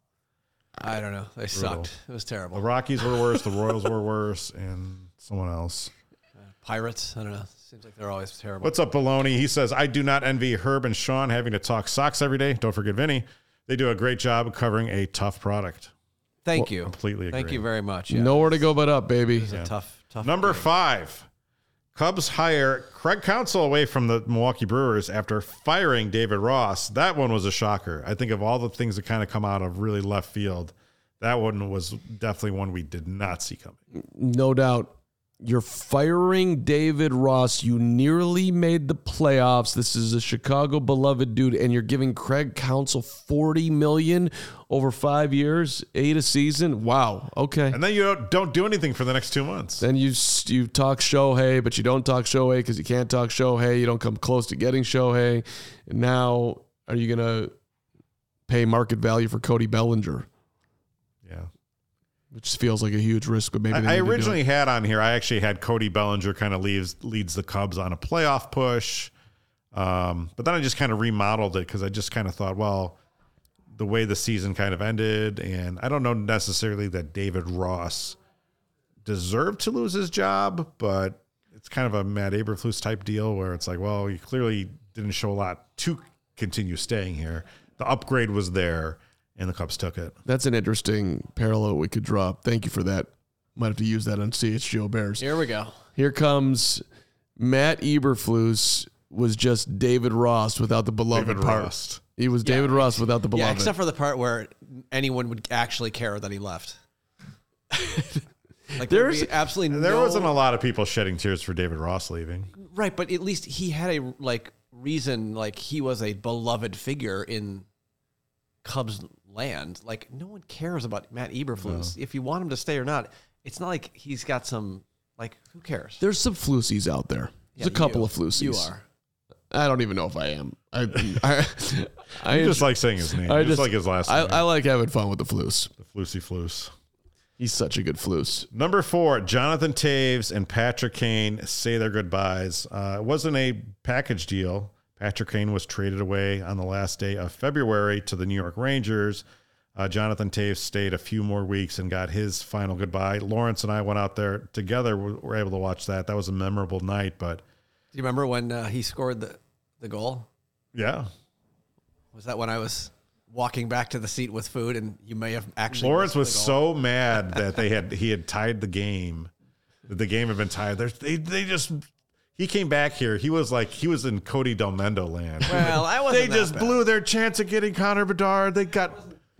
I don't know. They sucked. It was terrible. The. Rockies were worse, the Royals were worse, and someone else. Uh, Pirates. I don't know. Seems like they're always terrible. What's up, Baloney? He says, I do not envy Herb and Sean having to talk Sox every day. Don't forget Vinny. They do a great job covering a tough product. Thank you. Completely agree. Thank you very much. Yeah. Nowhere to go but up, baby. It's a tough, tough. Number game. five, Cubs hire Craig Counsell away from the Milwaukee Brewers after firing David Ross. That one was a shocker. I think of all the things that kind of come out of really left field, that one was definitely one we did not see coming. No doubt. You're firing David Ross. You nearly made the playoffs. This is a Chicago beloved dude, and you're giving Craig Counsell 40 million over five years, eight a season. Wow. Okay. And then you don't, don't do anything for the next two months. Then you you talk Shohei, but you don't talk Shohei because you can't talk Shohei. You don't come close to getting Shohei. And now, are you gonna pay market value for Cody Bellinger. Which feels like a huge risk? But maybe I, I need to do it. originally had on here. I actually had Cody Bellinger kind of leaves leads the Cubs on a playoff push, um, but then I just kind of remodeled it because I just kind of thought, well, the way the season kind of ended, and I don't know necessarily that David Ross deserved to lose his job, but it's kind of a Matt Eberflus type deal where it's like, well, he clearly didn't show a lot to continue staying here. The upgrade was there, and the Cubs took it. That's an interesting parallel we could draw. Thank you for that. Might have to use that on CHGO Bears. Here we go. Here comes Matt Eberflus was just David Ross without the beloved David part. Ross. He was David Ross without the beloved. Yeah, beloved. except for the part where anyone would actually care that he left. like There's- there's absolutely There no, wasn't a lot of people shedding tears for David Ross leaving. right, but at least he had a like reason. Like he was a beloved figure in Cubs land. Like no one cares about Matt Eberflus. If you want him to stay or not, it's not like he's got some like who cares. There's some flusies out there. There's Yeah, a couple you. of flusies. You are. I don't even know if I am. I I, I, I just like saying his name. I just, like his last I, name. I like having fun with the flus. the Floosy Floos. He's such a good flus. Number four, Jonathan Toews and Patrick Kane say their goodbyes. Uh, it wasn't a package deal. Patrick Kane was traded away on the last day of February to the New York Rangers. Uh, Jonathan Toews stayed a few more weeks and got his final goodbye. Lawrence and I went out there together. We were able to watch that. That was a memorable night. But Do you remember when uh, he scored the the goal? yeah, Was that when I was walking back to the seat with food and you may have actually Lawrence was missed the goal? so mad that they had he had tied the game. The game had been tied. They they just he came back here. He was like he was in Cody Delmendo land. Well, I they wasn't that just bad. blew their chance of getting Connor Bedard. They got.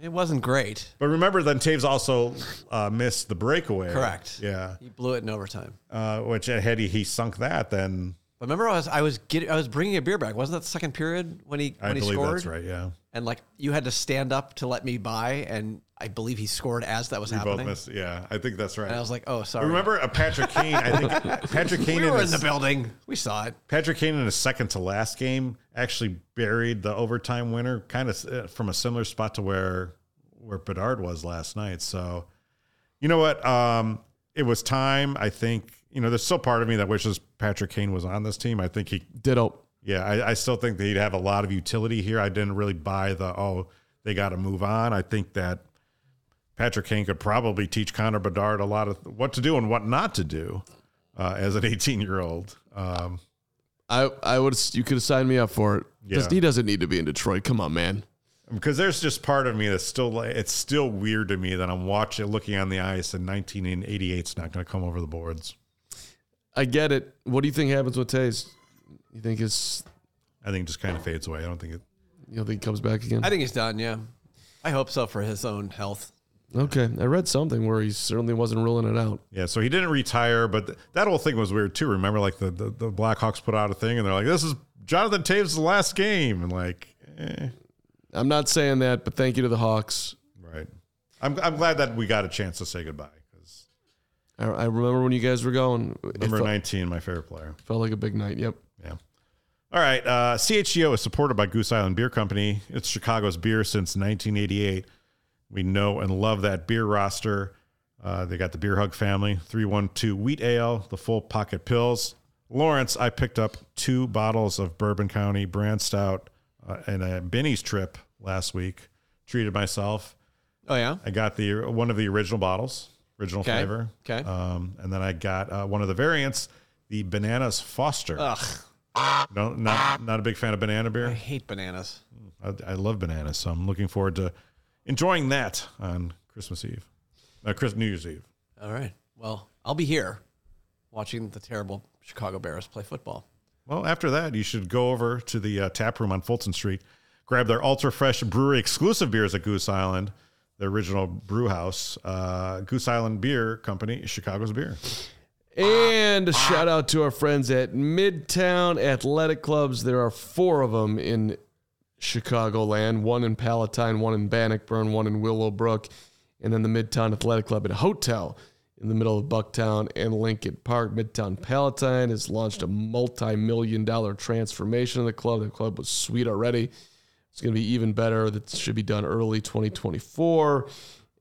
It wasn't great. But remember, then Toews also uh, missed the breakaway. Correct. Yeah. He blew it in overtime. Uh, which had he, he sunk that, then But remember, I was I was getting I was bringing a beer back. Wasn't that the second period when he I when he believe scored? that's right. Yeah. And like you had to stand up to let me by, and I believe he scored as that was We both missed. Yeah, I think that's right. And I was like, oh, sorry. Remember uh, Patrick Kane? I think Patrick Kane we in were in his, the building. We saw it. Patrick Kane in his second to last game actually buried the overtime winner, kind of uh, from a similar spot to where where Bedard was last night. So, you know what? Um, it was time. I think you know. There's still part of me that wishes Patrick Kane was on this team. I think he Ditto. Yeah, I, I still think that he'd have a lot of utility here. I didn't really buy the oh they got to move on. I think that Patrick Kane could probably teach Connor Bedard a lot of what to do and what not to do uh, as an 18 year old. Um, I I would you could have signed me up for it. Yeah. He doesn't need to be in Detroit. Come on, man. because there's just part of me that's still like it's still weird to me that I'm watching looking on the ice and 1988 is not going to come over the boards. I get it. What do you think happens with Toews? You think it's I think it just kind of fades away. I don't think it. you don't think he comes back again? I think he's done. Yeah, I hope so for his own health. Okay, I read something where he certainly wasn't ruling it out. Yeah, so he didn't retire, but th- that whole thing was weird too. Remember, like the, the the Blackhawks put out a thing, and they're like, "This is Jonathan Toews' last game," and like, eh. I'm not saying that, but thank you to the Hawks. right. I'm I'm glad that we got a chance to say goodbye because I, I remember when you guys were going. Number felt, 19, my favorite player. felt like a big night. Yep. All right. Uh, CHGO is supported by Goose Island Beer Company. It's Chicago's beer since 1988. We know and love that beer roster. Uh, they got the Beer Hug family, 312 Wheat Ale, the full pocket pills. Lawrence, I picked up two bottles of Bourbon County brand stout uh, and a Binny's trip last week. Treated myself. Oh yeah. I got the one of the original bottles, original Okay. flavor. Okay. Um, and then I got uh, one of the variants, the Bananas Foster. Ugh, No, not not a big fan of banana beer. I hate bananas. I, I love bananas, so I'm looking forward to enjoying that on Christmas Eve, uh, Chris New Year's Eve. All right. Well, I'll be here watching the terrible Chicago Bears play football. Well, after that, you should go over to the uh, tap room on Fulton Street, grab their ultra fresh brewery exclusive beers at Goose Island, the original brew house. Uh, Goose Island Beer Company, Chicago's beer. And a shout out to our friends at Midtown Athletic Clubs. There are four of them in Chicagoland one in Palatine, one in Bannockburn, one in Willowbrook, and then the Midtown Athletic Club and Hotel in the middle of Bucktown and Lincoln Park. Midtown Palatine has launched a multi million dollar transformation of the club. The club was sweet already. It's going to be even better. That should be done early 2024.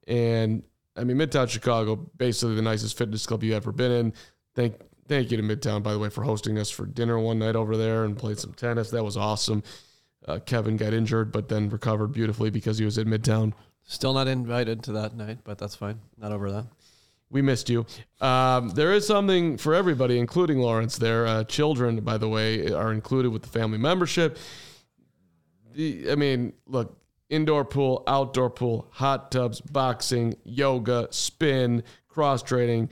And I mean, Midtown Chicago, basically the nicest fitness club you've ever been in. Thank thank you to Midtown, by the way, for hosting us for dinner one night over there and played some tennis. That was awesome. Uh, Kevin got injured, but then recovered beautifully because he was in Midtown. Still not invited to that night, but that's fine. Not over that. We missed you. Um, there is something for everybody, including Lawrence. There, uh, children, by the way, are included with the family membership. The, I mean, look, indoor pool, outdoor pool, hot tubs, boxing, yoga, spin, cross training,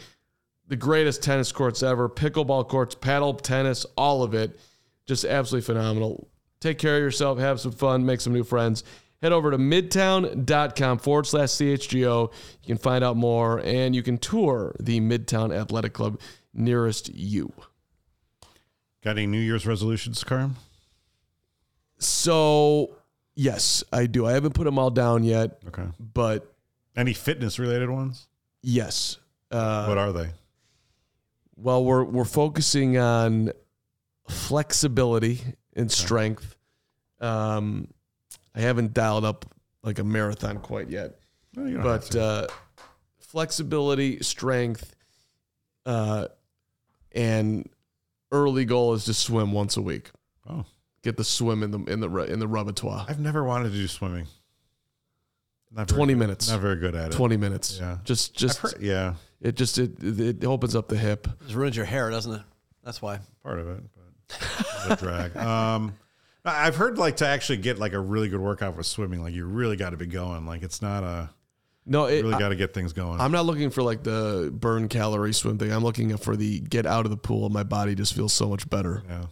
the greatest tennis courts ever, pickleball courts, paddle tennis, all of it, just absolutely phenomenal. Take care of yourself, have some fun, make some new friends. Head over to midtown.com forward slash CHGO. You can find out more and you can tour the Midtown Athletic Club nearest you. Got any New Year's resolutions, Carm? So, yes, I do. I haven't put them all down yet, Okay. but Any fitness related ones? yes. Uh, what are they? well, we're we're focusing on flexibility and strength. Um, I haven't dialed up like a marathon quite yet. No, you don't have but uh, flexibility, strength, uh, and early goal is to swim once a week. oh, Get the swim in the in the in the repertoire. I've never wanted to do swimming. Not very Twenty good- minutes. Not very good at it. Twenty minutes. Yeah. Just just heard- yeah, it just it it opens up the hip. It ruins your hair, doesn't it? That's why. part of it, but the drag. Um, I- I've heard like to actually get like a really good workout with swimming, like you really got to be going. Like it's not a No, it, really got to get things going. I'm not looking for like the burn calorie swim thing. I'm looking for the get out of the pool. And my body just feels so much better. yeah.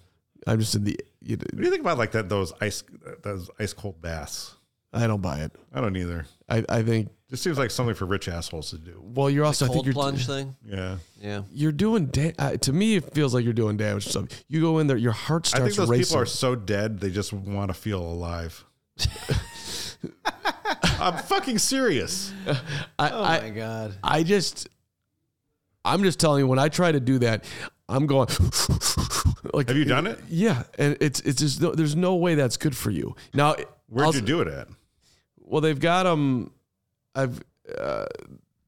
I'm just in the. You What do you think about like that? Those ice, those ice cold baths. I don't buy it. I don't either. I, I think Just seems like something for rich assholes to do. Well, you're also I think you're plunge thing. Yeah. Yeah. you're doing da- uh, to me it feels like you're doing damage to something. You go in there, your heart starts. I think those racing. people are so dead they just want to feel alive. I'm fucking serious. I, Oh I, my god. I just, I'm just telling you, when I try to do that, I'm going. like, Have you done it? Yeah, and it's it's just no- there's no way that's good for you. Now, Where'd I'll- you do it at? Well, they've got them. I've uh,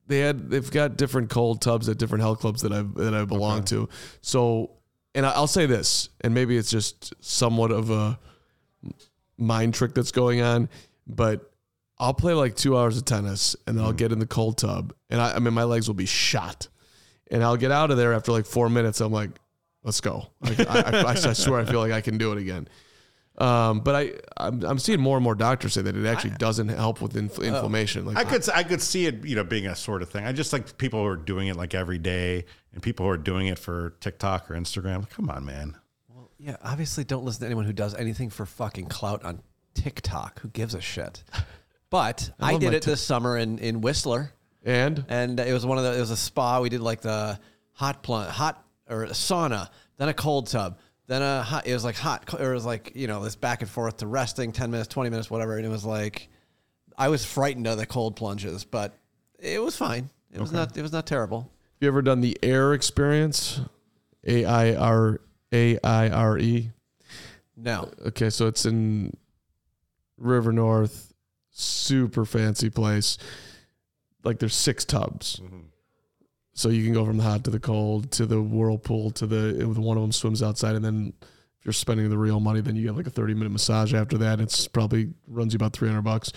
they had they've got different cold tubs at different health clubs that I that I belong to. So, and I'll say this, and maybe it's just somewhat of a mind trick that's going on, but I'll play like two hours of tennis, and then I'll get in the cold tub, and I, I mean my legs will be shot, and I'll get out of there after like four minutes. I'm like, let's go. Like, I, I, I swear I feel like I can do it again. Um, but I, I'm, I'm seeing more and more doctors say that it actually doesn't help with inf- inflammation. Like I could I could see it, you know, being a sort of thing. I just like people who are doing it like every day, and people who are doing it for TikTok or Instagram. Come on, man. Well, Yeah, obviously don't listen to anyone who does anything for fucking clout on TikTok. Who gives a shit? But I, love did my it this summer in, in Whistler, and and it was one of the it was a spa. We did like the hot plunge, hot or a sauna, then a cold tub, then a hot. It was like hot. It was like you know this back and forth to resting, ten minutes, twenty minutes, whatever. And it was like I was frightened of the cold plunges, but it was fine. It was not. It was not terrible. have you ever done the air experience? A I R A I R E. No, Okay, so it's in River North, super fancy place. Like there's six tubs. So you can go from the hot to the cold to the whirlpool to the one of them swims outside and then if you're spending the real money then you get like a 30 minute massage after that. It's probably runs you about 300 bucks.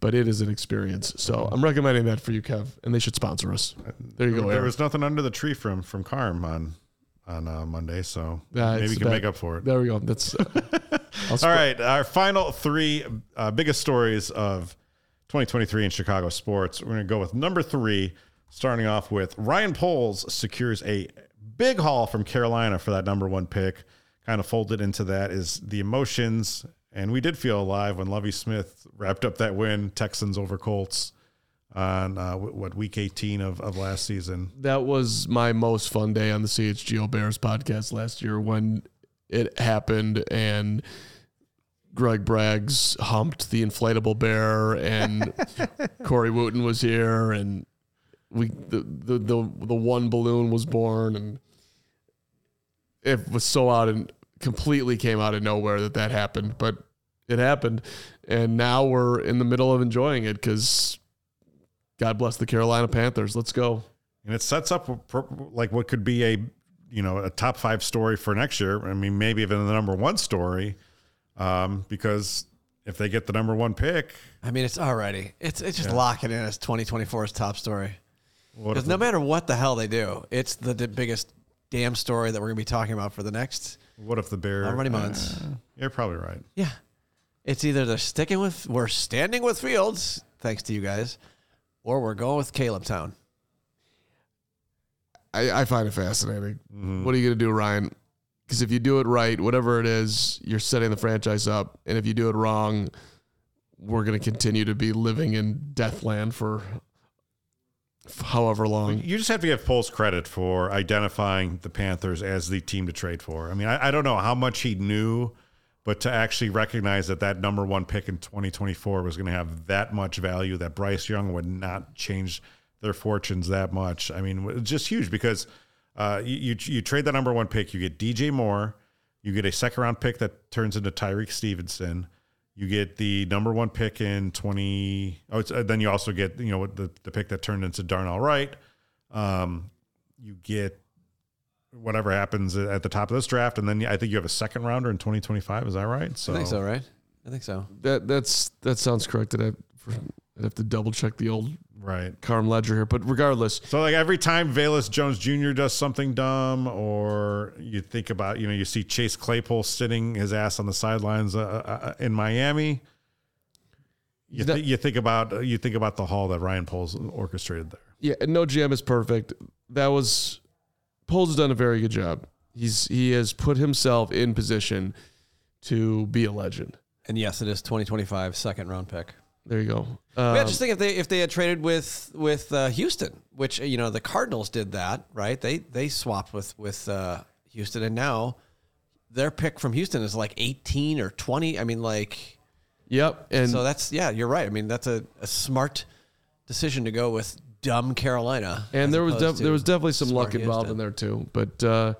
But it is an experience. So I'm recommending that for you, Kev, and they should sponsor us. There you go, There Aaron. was nothing under the tree from from Carm on on uh, Monday, so Yeah, maybe you can bad. make up for it. There we go. That's uh, All right, our final three uh, biggest stories of 2023 in Chicago sports. We're going to go with number three, starting off with Ryan Poles secures a big haul from Carolina for that number one pick. Kind of folded into that is the emotions, and we did feel alive when Lovie Smith wrapped up that win, Texans over Colts on uh, what week 18 of, of last season. that was my most fun day on the CHGO Bears podcast last year when it happened and Greg Braggs humped the inflatable bear and Corey Wootton was here and we the, the the the one balloon was born and it was so out and completely came out of nowhere that that happened but it happened and now we're in the middle of enjoying it because God bless the Carolina Panthers. Let's go. and it sets up like what could be a you know a top five story for next year. I mean, maybe even the number one story, um, because if they get the number one pick, I mean it's already. It's it's just locking in as 2024's top story. Because if no matter what the hell they do, it's the, d biggest damn story that we're gonna be talking about for the next. what if the Bear? How many months? Uh, you're probably right. Yeah, it's either they're sticking with we're standing with Fields, thanks to you guys, or we're going with Caleb Town. I, I find it fascinating. Mm-hmm. What are you going to do, Ryan? Because if you do it right, whatever it is, you're setting the franchise up. And if you do it wrong, we're going to continue to be living in deathland for however long. You just have to give Poles credit for identifying the Panthers as the team to trade for. I mean, I, I don't know how much he knew, but to actually recognize that that number one pick in 2024 was going to have that much value, that Bryce Young would not change their fortunes that much. I mean, it's just huge because uh, you, you you trade that number one pick, you get DJ Moore, you get a second round pick that turns into Tyrique Stevenson. You get the number one pick in 20. Oh, it's, uh, then you also get, you know, the, the pick that turned into Darnell Wright. Um, you get whatever happens at the top of this draft. And then I think you have a second rounder in 2025. Is that right? So, I think so, right? I think so. That that's that sounds correct. I'd have, I'd have to double check the old right. Carm ledger here. But regardless, So like every time Velus Jones Jr. does something dumb, or you think about, you know, you see Chase Claypool sitting his ass on the sidelines uh, uh, in Miami. You, He's not- thi- you think about you think about the haul that Ryan Poles orchestrated there. yeah, no GM is perfect. That was Poles has done a very good job. He's he has put himself in position to be a legend. And yes, it is 2025 second round pick. There you go. yeah, Um, just think if they if they had traded with with uh, Houston, which you know the Cardinals did that, right? They they swapped with with uh, Houston, and now their pick from Houston is like eighteen or twenty. I mean, like yep. And so that's yeah, you're right. I mean, that's a, a smart decision to go with dumb Carolina. and there was def- there was definitely some luck involved in there too. But uh,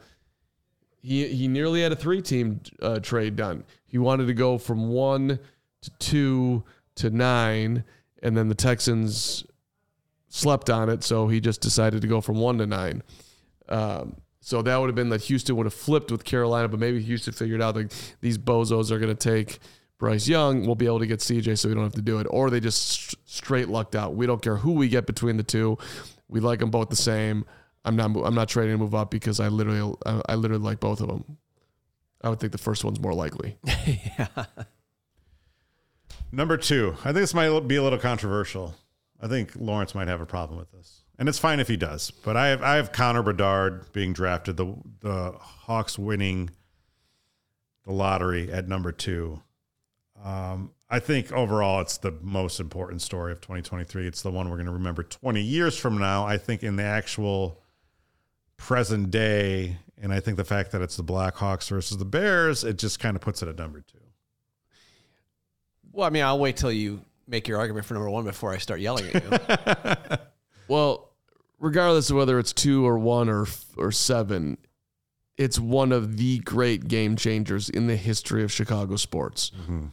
he he nearly had a three team uh, trade done. He wanted to go from one to two to nine, and then the Texans slept on it, so he just decided to go from one to nine. Um, so that would have been that Houston would have flipped with Carolina, but maybe Houston figured out that these bozos are going to take Bryce Young. We'll be able to get CJ, so we don't have to do it. Or they just st- straight lucked out. We don't care who we get between the two. We like them both the same. I'm not. I'm not trading to move up because I literally, I, I literally like both of them. I would think the first one's more likely. Number two, I think this might be a little controversial. I think Lawrence might have a problem with this, and it's fine if he does. But I have I have Connor Bedard being drafted, the the Hawks winning the lottery at number two. Um, I think overall, it's the most important story of 2023. It's the one we're going to remember 20 years from now. I think in the actual present day, and I think the fact that it's the Blackhawks versus the Bears, it just kind of puts it at number two. Well, I mean, I'll wait till you make your argument for number one before I start yelling at you. Well, regardless of whether it's two or one or or seven, it's one of the great game changers in the history of Chicago sports. Mm-hmm.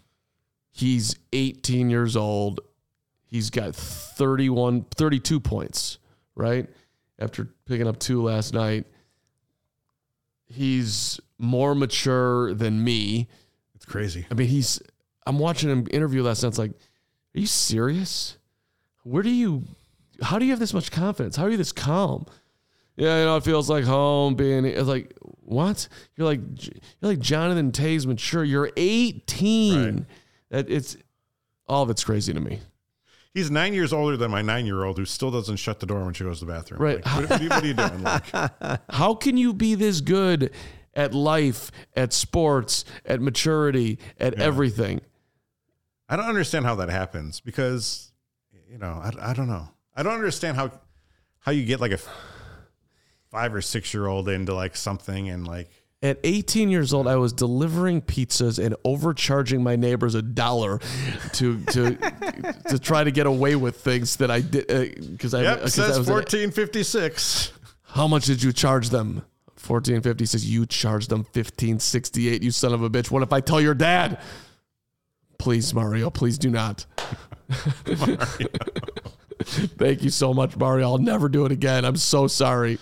He's 18 years old. He's got 31, 32 points, right? After picking up two last night. He's more mature than me. It's crazy. I mean, he's. I'm watching him interview last night. It's like, are you serious? Where do you? How do you have this much confidence? How are you this calm? Yeah, you know, it feels like home. Being it's like what? You're like you're like Jonathan Toews mature. You're 18. Right. That it's all of it's crazy to me. He's nine years older than my nine year old who still doesn't shut the door when she goes to the bathroom. Right. Like, what, what are you- what are you doing? Like, How can you be this good at life, at sports, at maturity, at everything? I don't understand how that happens because, you know, I, I don't know. I don't understand how how you get like a five or six year old into like something and like At 18 years old, I was delivering pizzas and overcharging my neighbors a dollar to to to try to get away with things that I did uh, because I yep says was an- fourteen fifty six. How much did you charge them? 1450 says you charged them 1568. You son of a bitch. What if I tell your dad? Please, Mario. Please do not. Thank you so much, Mario. I'll never do it again. I'm so sorry.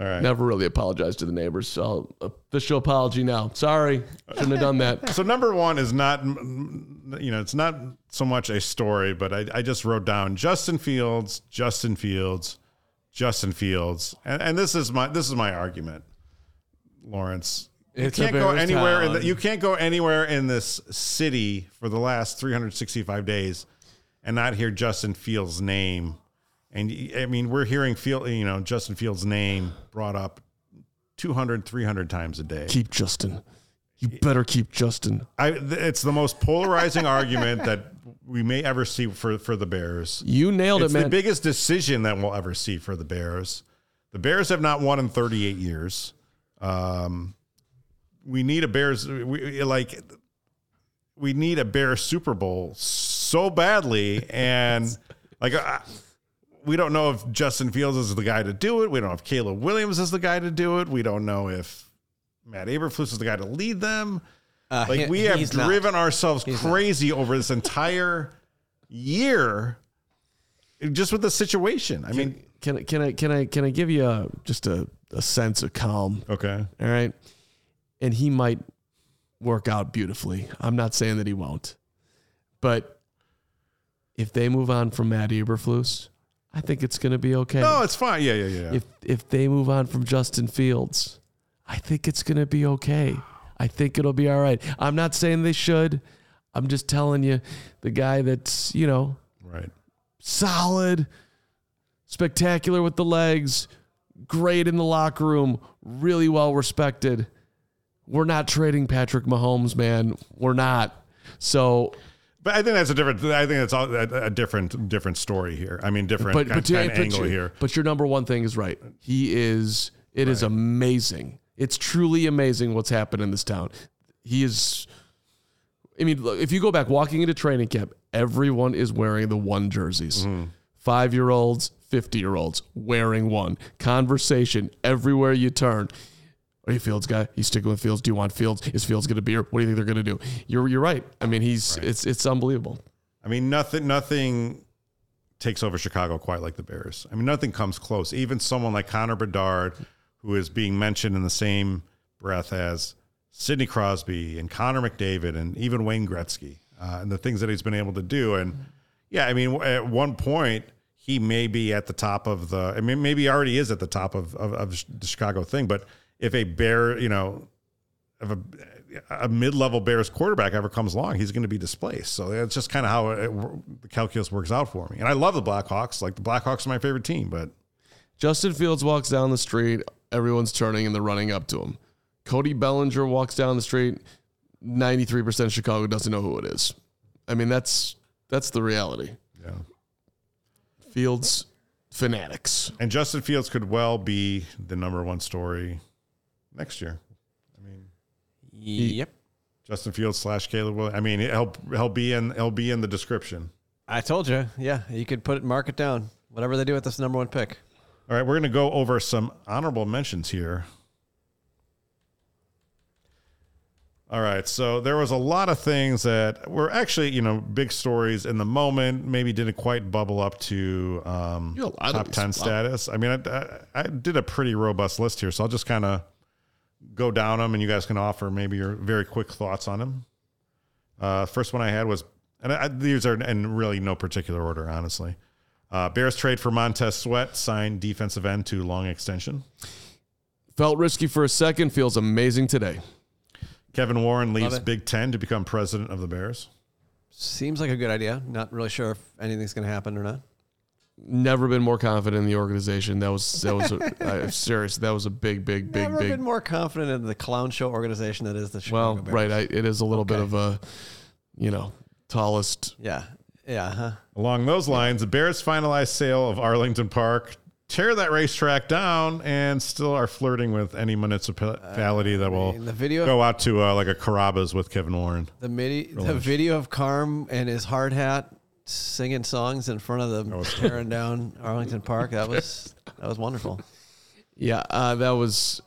All right. Never really apologized to the neighbors. So uh, official apology now. Sorry. Shouldn't have done that. So number one is not, you know, it's not so much a story, but I, I just wrote down Justin Fields, Justin Fields, Justin Fields, and, and this is my this is my argument, Lawrence. You It's a can't go anywhere. In the, you can't go anywhere in this city for the last 365 days and not hear Justin Fields' name. And I mean, we're hearing Field, you know, Justin Fields' name brought up 200, 300 times a day. Keep Justin. You better keep Justin. I, it's the most polarizing argument that we may ever see for, for the Bears. You nailed It's it, man. It's the biggest decision that we'll ever see for the Bears. The Bears have not won in 38 years. Um, we need a Bears we, like we need a Bears Super Bowl so badly, and like I, we don't know if Justin Fields is the guy to do it. We don't know if Caleb Williams is the guy to do it. We don't know if Matt Eberflus is the guy to lead them. Uh, Like he- we have he's not. driven ourselves He's not. crazy over this entire year, just with the situation. I mean, Can I can I can I can I give you a, just a, a sense of calm? okay, All right. And he might work out beautifully. I'm not saying that he won't. But if they move on from Matt Eberflus, I think it's going to be okay. no, it's fine. Yeah, yeah, yeah. if if they move on from Justin Fields, I think it's going to be okay. I think it'll be all right. I'm not saying they should. I'm just telling you the guy that's, you know, right. solid, spectacular with the legs, great in the locker room, really well respected. We're not trading Patrick Mahomes, man. We're not. So But I think that's a different. I think that's all, a, a different different story here. I mean, different but kind, but, kind but angle your- here. But your number one thing is right. He is. It is amazing. It's truly amazing what's happened in this town. He is. I mean, look, if you go back walking into training camp, everyone is wearing the one jerseys. Mm-hmm. Five year olds, fifty year olds wearing one. Conversation everywhere you turn. Are you a Fields guy? He's sticking with Fields. Do you want Fields? Is Fields going to be here? What do you think they're going to do? You're you're right. I mean, he's it's it's unbelievable. I mean, nothing nothing takes over Chicago quite like the Bears. I mean, nothing comes close. Even someone like Connor Bedard, who is being mentioned in the same breath as Sidney Crosby and Connor McDavid and even Wayne Gretzky, uh, and the things that he's been able to do. And yeah, I mean, at one point he may be at the top of the. I mean, maybe he already is at the top of of, of the Chicago thing. But if a Bear, you know, if a, a mid-level Bears quarterback ever comes along, he's going to be displaced. So that's just kind of how it, the calculus works out for me. And I love the Blackhawks. Like the Blackhawks are my favorite team, but Justin Fields walks down the street, everyone's turning and they're running up to him. Cody Bellinger walks down the street, 93% of Chicago doesn't know who it is. I mean, that's that's the reality. yeah. Fields fanatics. And Justin Fields could well be the number one story next year. I mean, Yep. Justin Fields slash Caleb Williams. I mean, he'll he'll be in he'll be in the description. I told you. Yeah, you could put it, mark it down. Whatever they do with this number one pick. All right, we're going to go over some honorable mentions here. All right, so there was a lot of things that were actually, you know, big stories in the moment. Maybe didn't quite bubble up to um, You got a lot of top ten Wow. status. I mean, I, I, I did a pretty robust list here, so I'll just kind of go down them, and you guys can offer maybe your very quick thoughts on them. Uh, first one I had was, and I, these are in really no particular order, honestly. Uh, Bears trade for Montez Sweat, signed defensive end to long extension. Felt risky for a second, feels amazing today. Kevin Warren leaves. Big Ten to become president of the Bears. Seems like a good idea. Not really sure if anything's going to happen or not. Never been more confident in the organization. That was that was a, I, serious. That was a big, big, big, Never big. been more confident in the clown show organization that is the Chicago well, Bears. right. I, it is a little bit of a, you know, tallest Yeah. Yeah. Huh. Along those lines, the Bears finalized sale of Arlington Park, tear that racetrack down, and still are flirting with any municipality that will the video- go out to uh, like a Carrabba's with Kevin Warren. The midi- the video of Carm and his hard hat singing songs in front of them tearing down Arlington Park. That was that was wonderful. Yeah, uh, that was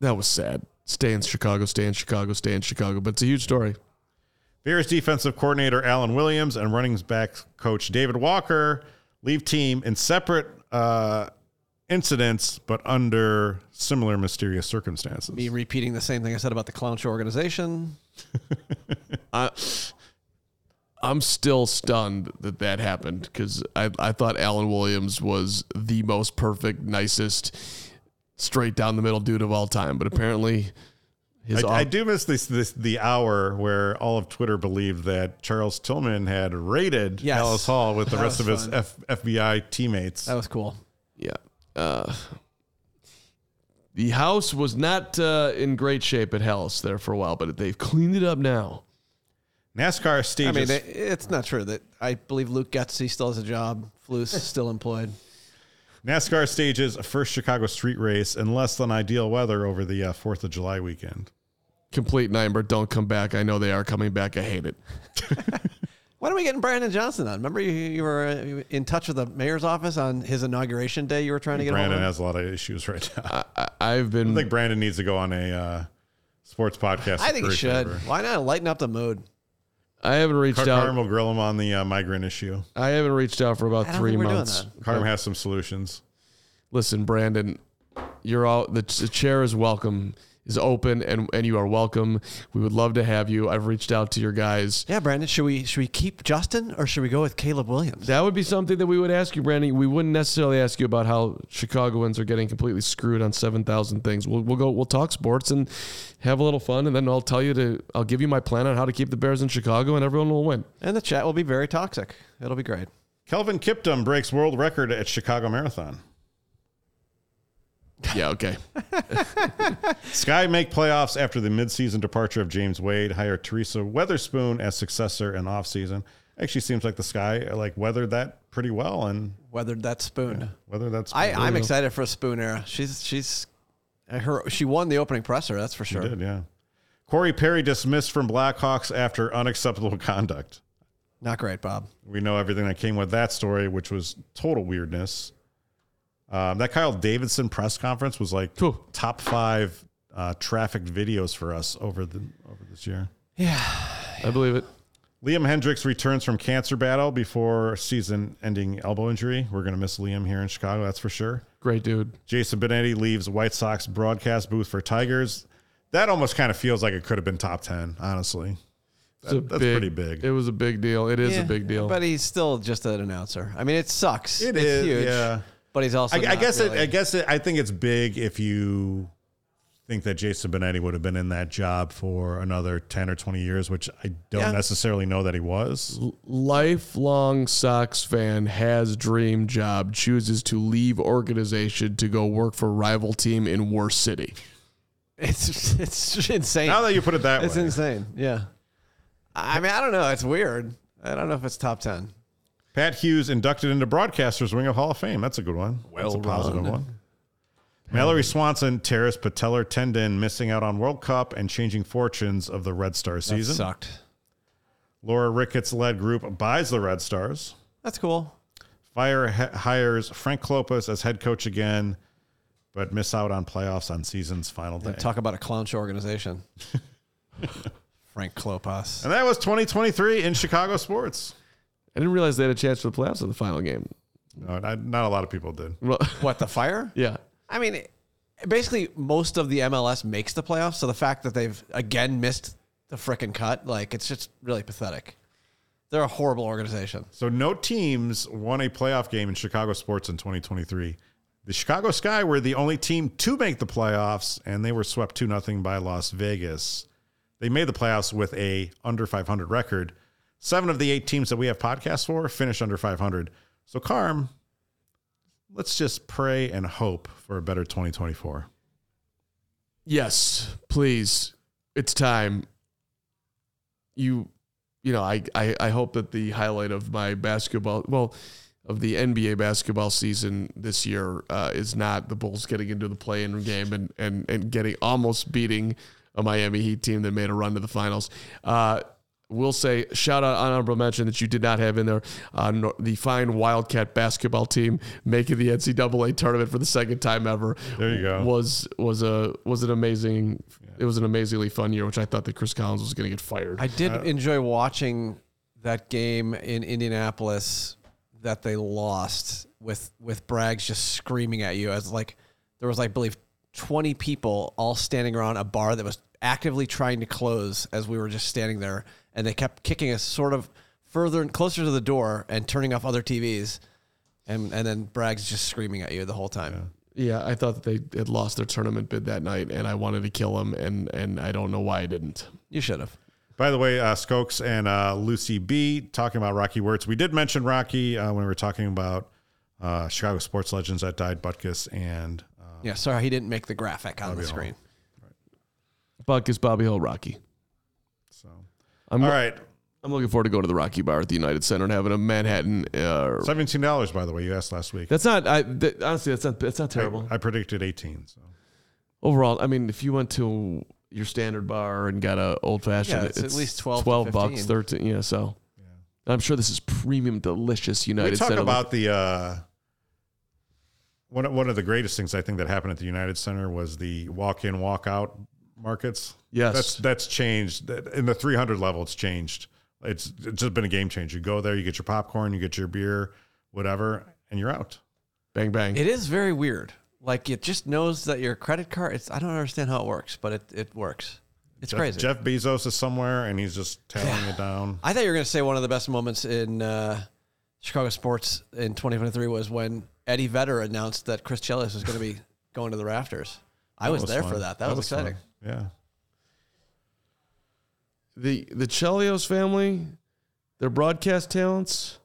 that was sad. Stay in Chicago, stay in Chicago, stay in Chicago. But it's a huge story. Bears defensive coordinator Alan Williams and running back coach David Walker leave team in separate uh, incidents, but under similar mysterious circumstances. Me repeating the same thing I said about the clown show organization. I, I'm still stunned that that happened because I, I thought Alan Williams was the most perfect, nicest, straight down the middle dude of all time. But apparently, his I, off- I do miss this, this the hour where all of Twitter believed that Charles Tillman had raided Yes. Halas Hall with the That rest of his. F, FBI teammates. That was cool. yeah. Uh, the house was not uh, in great shape at Halas there for a while, but they've cleaned it up now. NASCAR stages. I mean, it, it's not true that I believe Luke Getsy still has a job. Flus still employed. NASCAR stages a first Chicago street race in less than ideal weather over the uh, Fourth of July weekend. Complete number. Don't come back. I know they are coming back. I hate it. When are we getting Brandon Johnson on? Remember you, you were uh, in touch with the mayor's office on his inauguration day. You were trying to get Brandon has a lot of issues right now. I, I've been. I think Brandon needs to go on a uh, sports podcast. I think he should. Favor. Why not lighten up the mood? I haven't reached Car- out. Carm will grill him on the uh, migrant issue. I haven't reached out for about I don't three think we're doing months. that. Carm has some solutions. Listen, Brandon, you're all the, the chair is welcome, is open, and and you are welcome. We would love to have you. I've reached out to your guys. Yeah, Brandon. Should we should we keep Justin or should we go with Caleb Williams? That would be something that we would ask you, Brandon. We wouldn't necessarily ask you about how Chicagoans are getting completely screwed on seven thousand things. We'll we'll go we'll talk sports and have a little fun, and then I'll tell you to I'll give you my plan on how to keep the Bears in Chicago, and everyone will win. And the chat will be very toxic. It'll be great. Kelvin Kiptum breaks world record at Chicago Marathon. Yeah, okay. Sky make playoffs after the midseason departure of James Wade. Hire Teresa Weatherspoon as successor in offseason. Actually, seems like the Sky like weathered that pretty well, and Weathered that spoon. whether that's I, I'm excited for a spoon era. She's she's her she won the opening presser. That's for sure. did, yeah. Corey Perry dismissed from Blackhawks after unacceptable conduct. Not great, Bob. We know everything that came with that story, which was total weirdness. Um, that Kyle Davidson press conference was like Cool. top five uh, trafficked videos for us over the over this year. Yeah, I believe it. Liam Hendriks returns from cancer battle before season-ending elbow injury. We're going to miss Liam here in Chicago, that's for sure. Great dude. Jason Benetti leaves White Sox broadcast booth for Tigers. That almost kind of feels like it could have been top ten, honestly. That- that's big- pretty big. It was a big deal. It is Yeah, a big deal. But he's still just an announcer. I mean, it sucks. It it's is, huge. yeah. But he's also. I, I guess really- it. I guess it. I think it's big if you think that Jason Benetti would have been in that job for another ten or twenty years, which I don't Yeah. necessarily know that he was. lifelong Sox fan has dream job, chooses to leave organization to go work for rival team in worst city. It's it's insane. Now that you put it that it's way, It's insane. Yeah. I mean, I don't know. It's weird. I don't know if it's top ten. Pat Hughes inducted into Broadcasters Ring of Hall of Fame. That's a good one. That's a Well positive run. one. Mallory Swanson tears patellar tendon, missing out on World Cup and changing fortunes of the Red Star That season. sucked. Laura Ricketts led group buys the Red Stars. That's cool. Fire h- hires Frank Klopas as head coach again, but miss out on playoffs on season's final day. Talk about a clown show organization. Frank Klopas. And that was 2023 in Chicago sports. I didn't realize they had a chance for the playoffs in the final game. No, not, not a lot of people did. Well, What the fire? yeah. I mean, basically, most of the MLS makes the playoffs. So the fact that they've again missed the frickin' cut, like, it's just really pathetic. They're a horrible organization. So no teams won a playoff game in Chicago sports in 2023. The Chicago Sky were the only team to make the playoffs, and they were swept 2 0 by Las Vegas. They made the playoffs with a under 500 record. Seven of the eight teams that we have podcasts for finished under 500. So, Carm, let's just pray and hope for a better 2024. Yes, please. It's time. You, you know, I, I, I hope that the highlight of my basketball, well, of the NBA basketball season this year uh, is not the Bulls getting into the play-in game and, and, and getting almost beating a Miami Heat team that made a run to the finals. Uh, We'll say shout out honorable mention that you did not have in there uh, no- the fine Wildcat basketball team making the NCAA tournament for the second time ever. There you go. Was was a was an amazing. It was an amazingly fun year, which I thought that Chris Collins was going to get fired. I did enjoy watching that game in Indianapolis that they lost with with Braggs just screaming at you as like there was like I believe 20 people all standing around a bar that was actively trying to close as we were just standing there and they kept kicking us sort of further and closer to the door and turning off other TVs and and then Braggs just screaming at you the whole time. yeah, I thought that they had lost their tournament bid that night, and I wanted to kill him, and and I don't know why I didn't. You should have. By the way, uh, Skokes and uh, Lucy B talking about Rocky Wirtz. We did mention Rocky uh, when we were talking about uh, Chicago sports legends that died, Butkus and uh, Yeah, sorry he didn't make the graphic on the screen. Butkus Bobby Hull Rocky. So. I'm All right, I'm looking forward to going to the Rocky Bar at the United Center and having a Manhattan. Uh, seventeen dollars. By the way, you asked last week. that's not. I th- honestly, that's not. That's not terrible. I, I predicted eighteen. So Overall, I mean, if you went to your standard bar and got a old fashioned, Yeah, it's at least 12 to bucks, thirteen. Yeah, so I'm sure this is premium, delicious United we talk Center. about the uh, one. One of the greatest things I think that happened at the United Center was the walk-in, walk-out markets. Yes. that's that's changed in the three hundred level. It's changed. It's, it's just been a game changer. You go there, you get your popcorn, you get your beer, whatever, and you're out. bang bang. It is very weird. Like it just knows that your credit card. It's I don't understand how it works, but it, it works. It's Jeff, crazy. Jeff Bezos is somewhere, and he's just tallying it down. I thought you were going to say one of the best moments in uh, Chicago sports in 2023 was when Eddie Vedder announced that Chris Chelios was going to be going to the rafters. I was, That there fun. for that. That, was, exciting. fun. Yeah. the the Chelios family, their broadcast talents.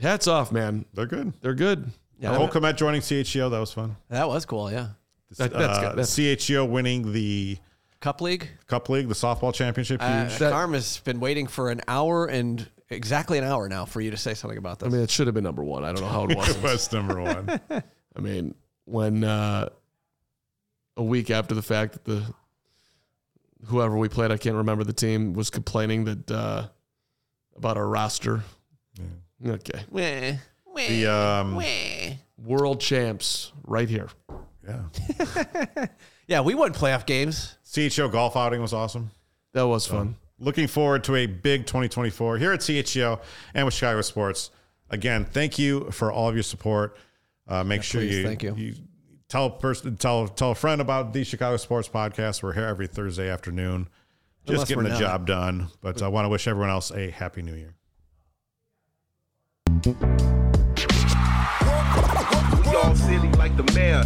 Hats off, man. They're good. They're good. Yeah, Cole that, Komet joining CHGO. That was fun. that was cool. Yeah, That- that's Uh, good. That's- CHGO winning the Cup League. Cup League, the softball championship. Uh, Huge. That- Carm has been waiting for an hour and exactly an hour now for you to say something about this. I mean, it should have been number one. I don't know how it it wasn't. was number one. I mean, when uh, a week after the fact that the whoever we played, I can't remember the team, was complaining that uh, about our roster. Yeah. Okay, Weh, weh, The um, weh. world champs right here. yeah, Yeah, we won playoff games. CHGO golf outing was awesome. That was fun. Looking forward to a big 2024 here at CHGO and with Chicago Sports. Again, thank you for all of your support. Uh, make sure please, you, thank you tell a person, tell tell a friend about the Chicago Sports Podcast. We're here every Thursday afternoon, just Unless getting the not. job done. But uh, I want to wish everyone else a happy New Year. Y'all silly like the mayor.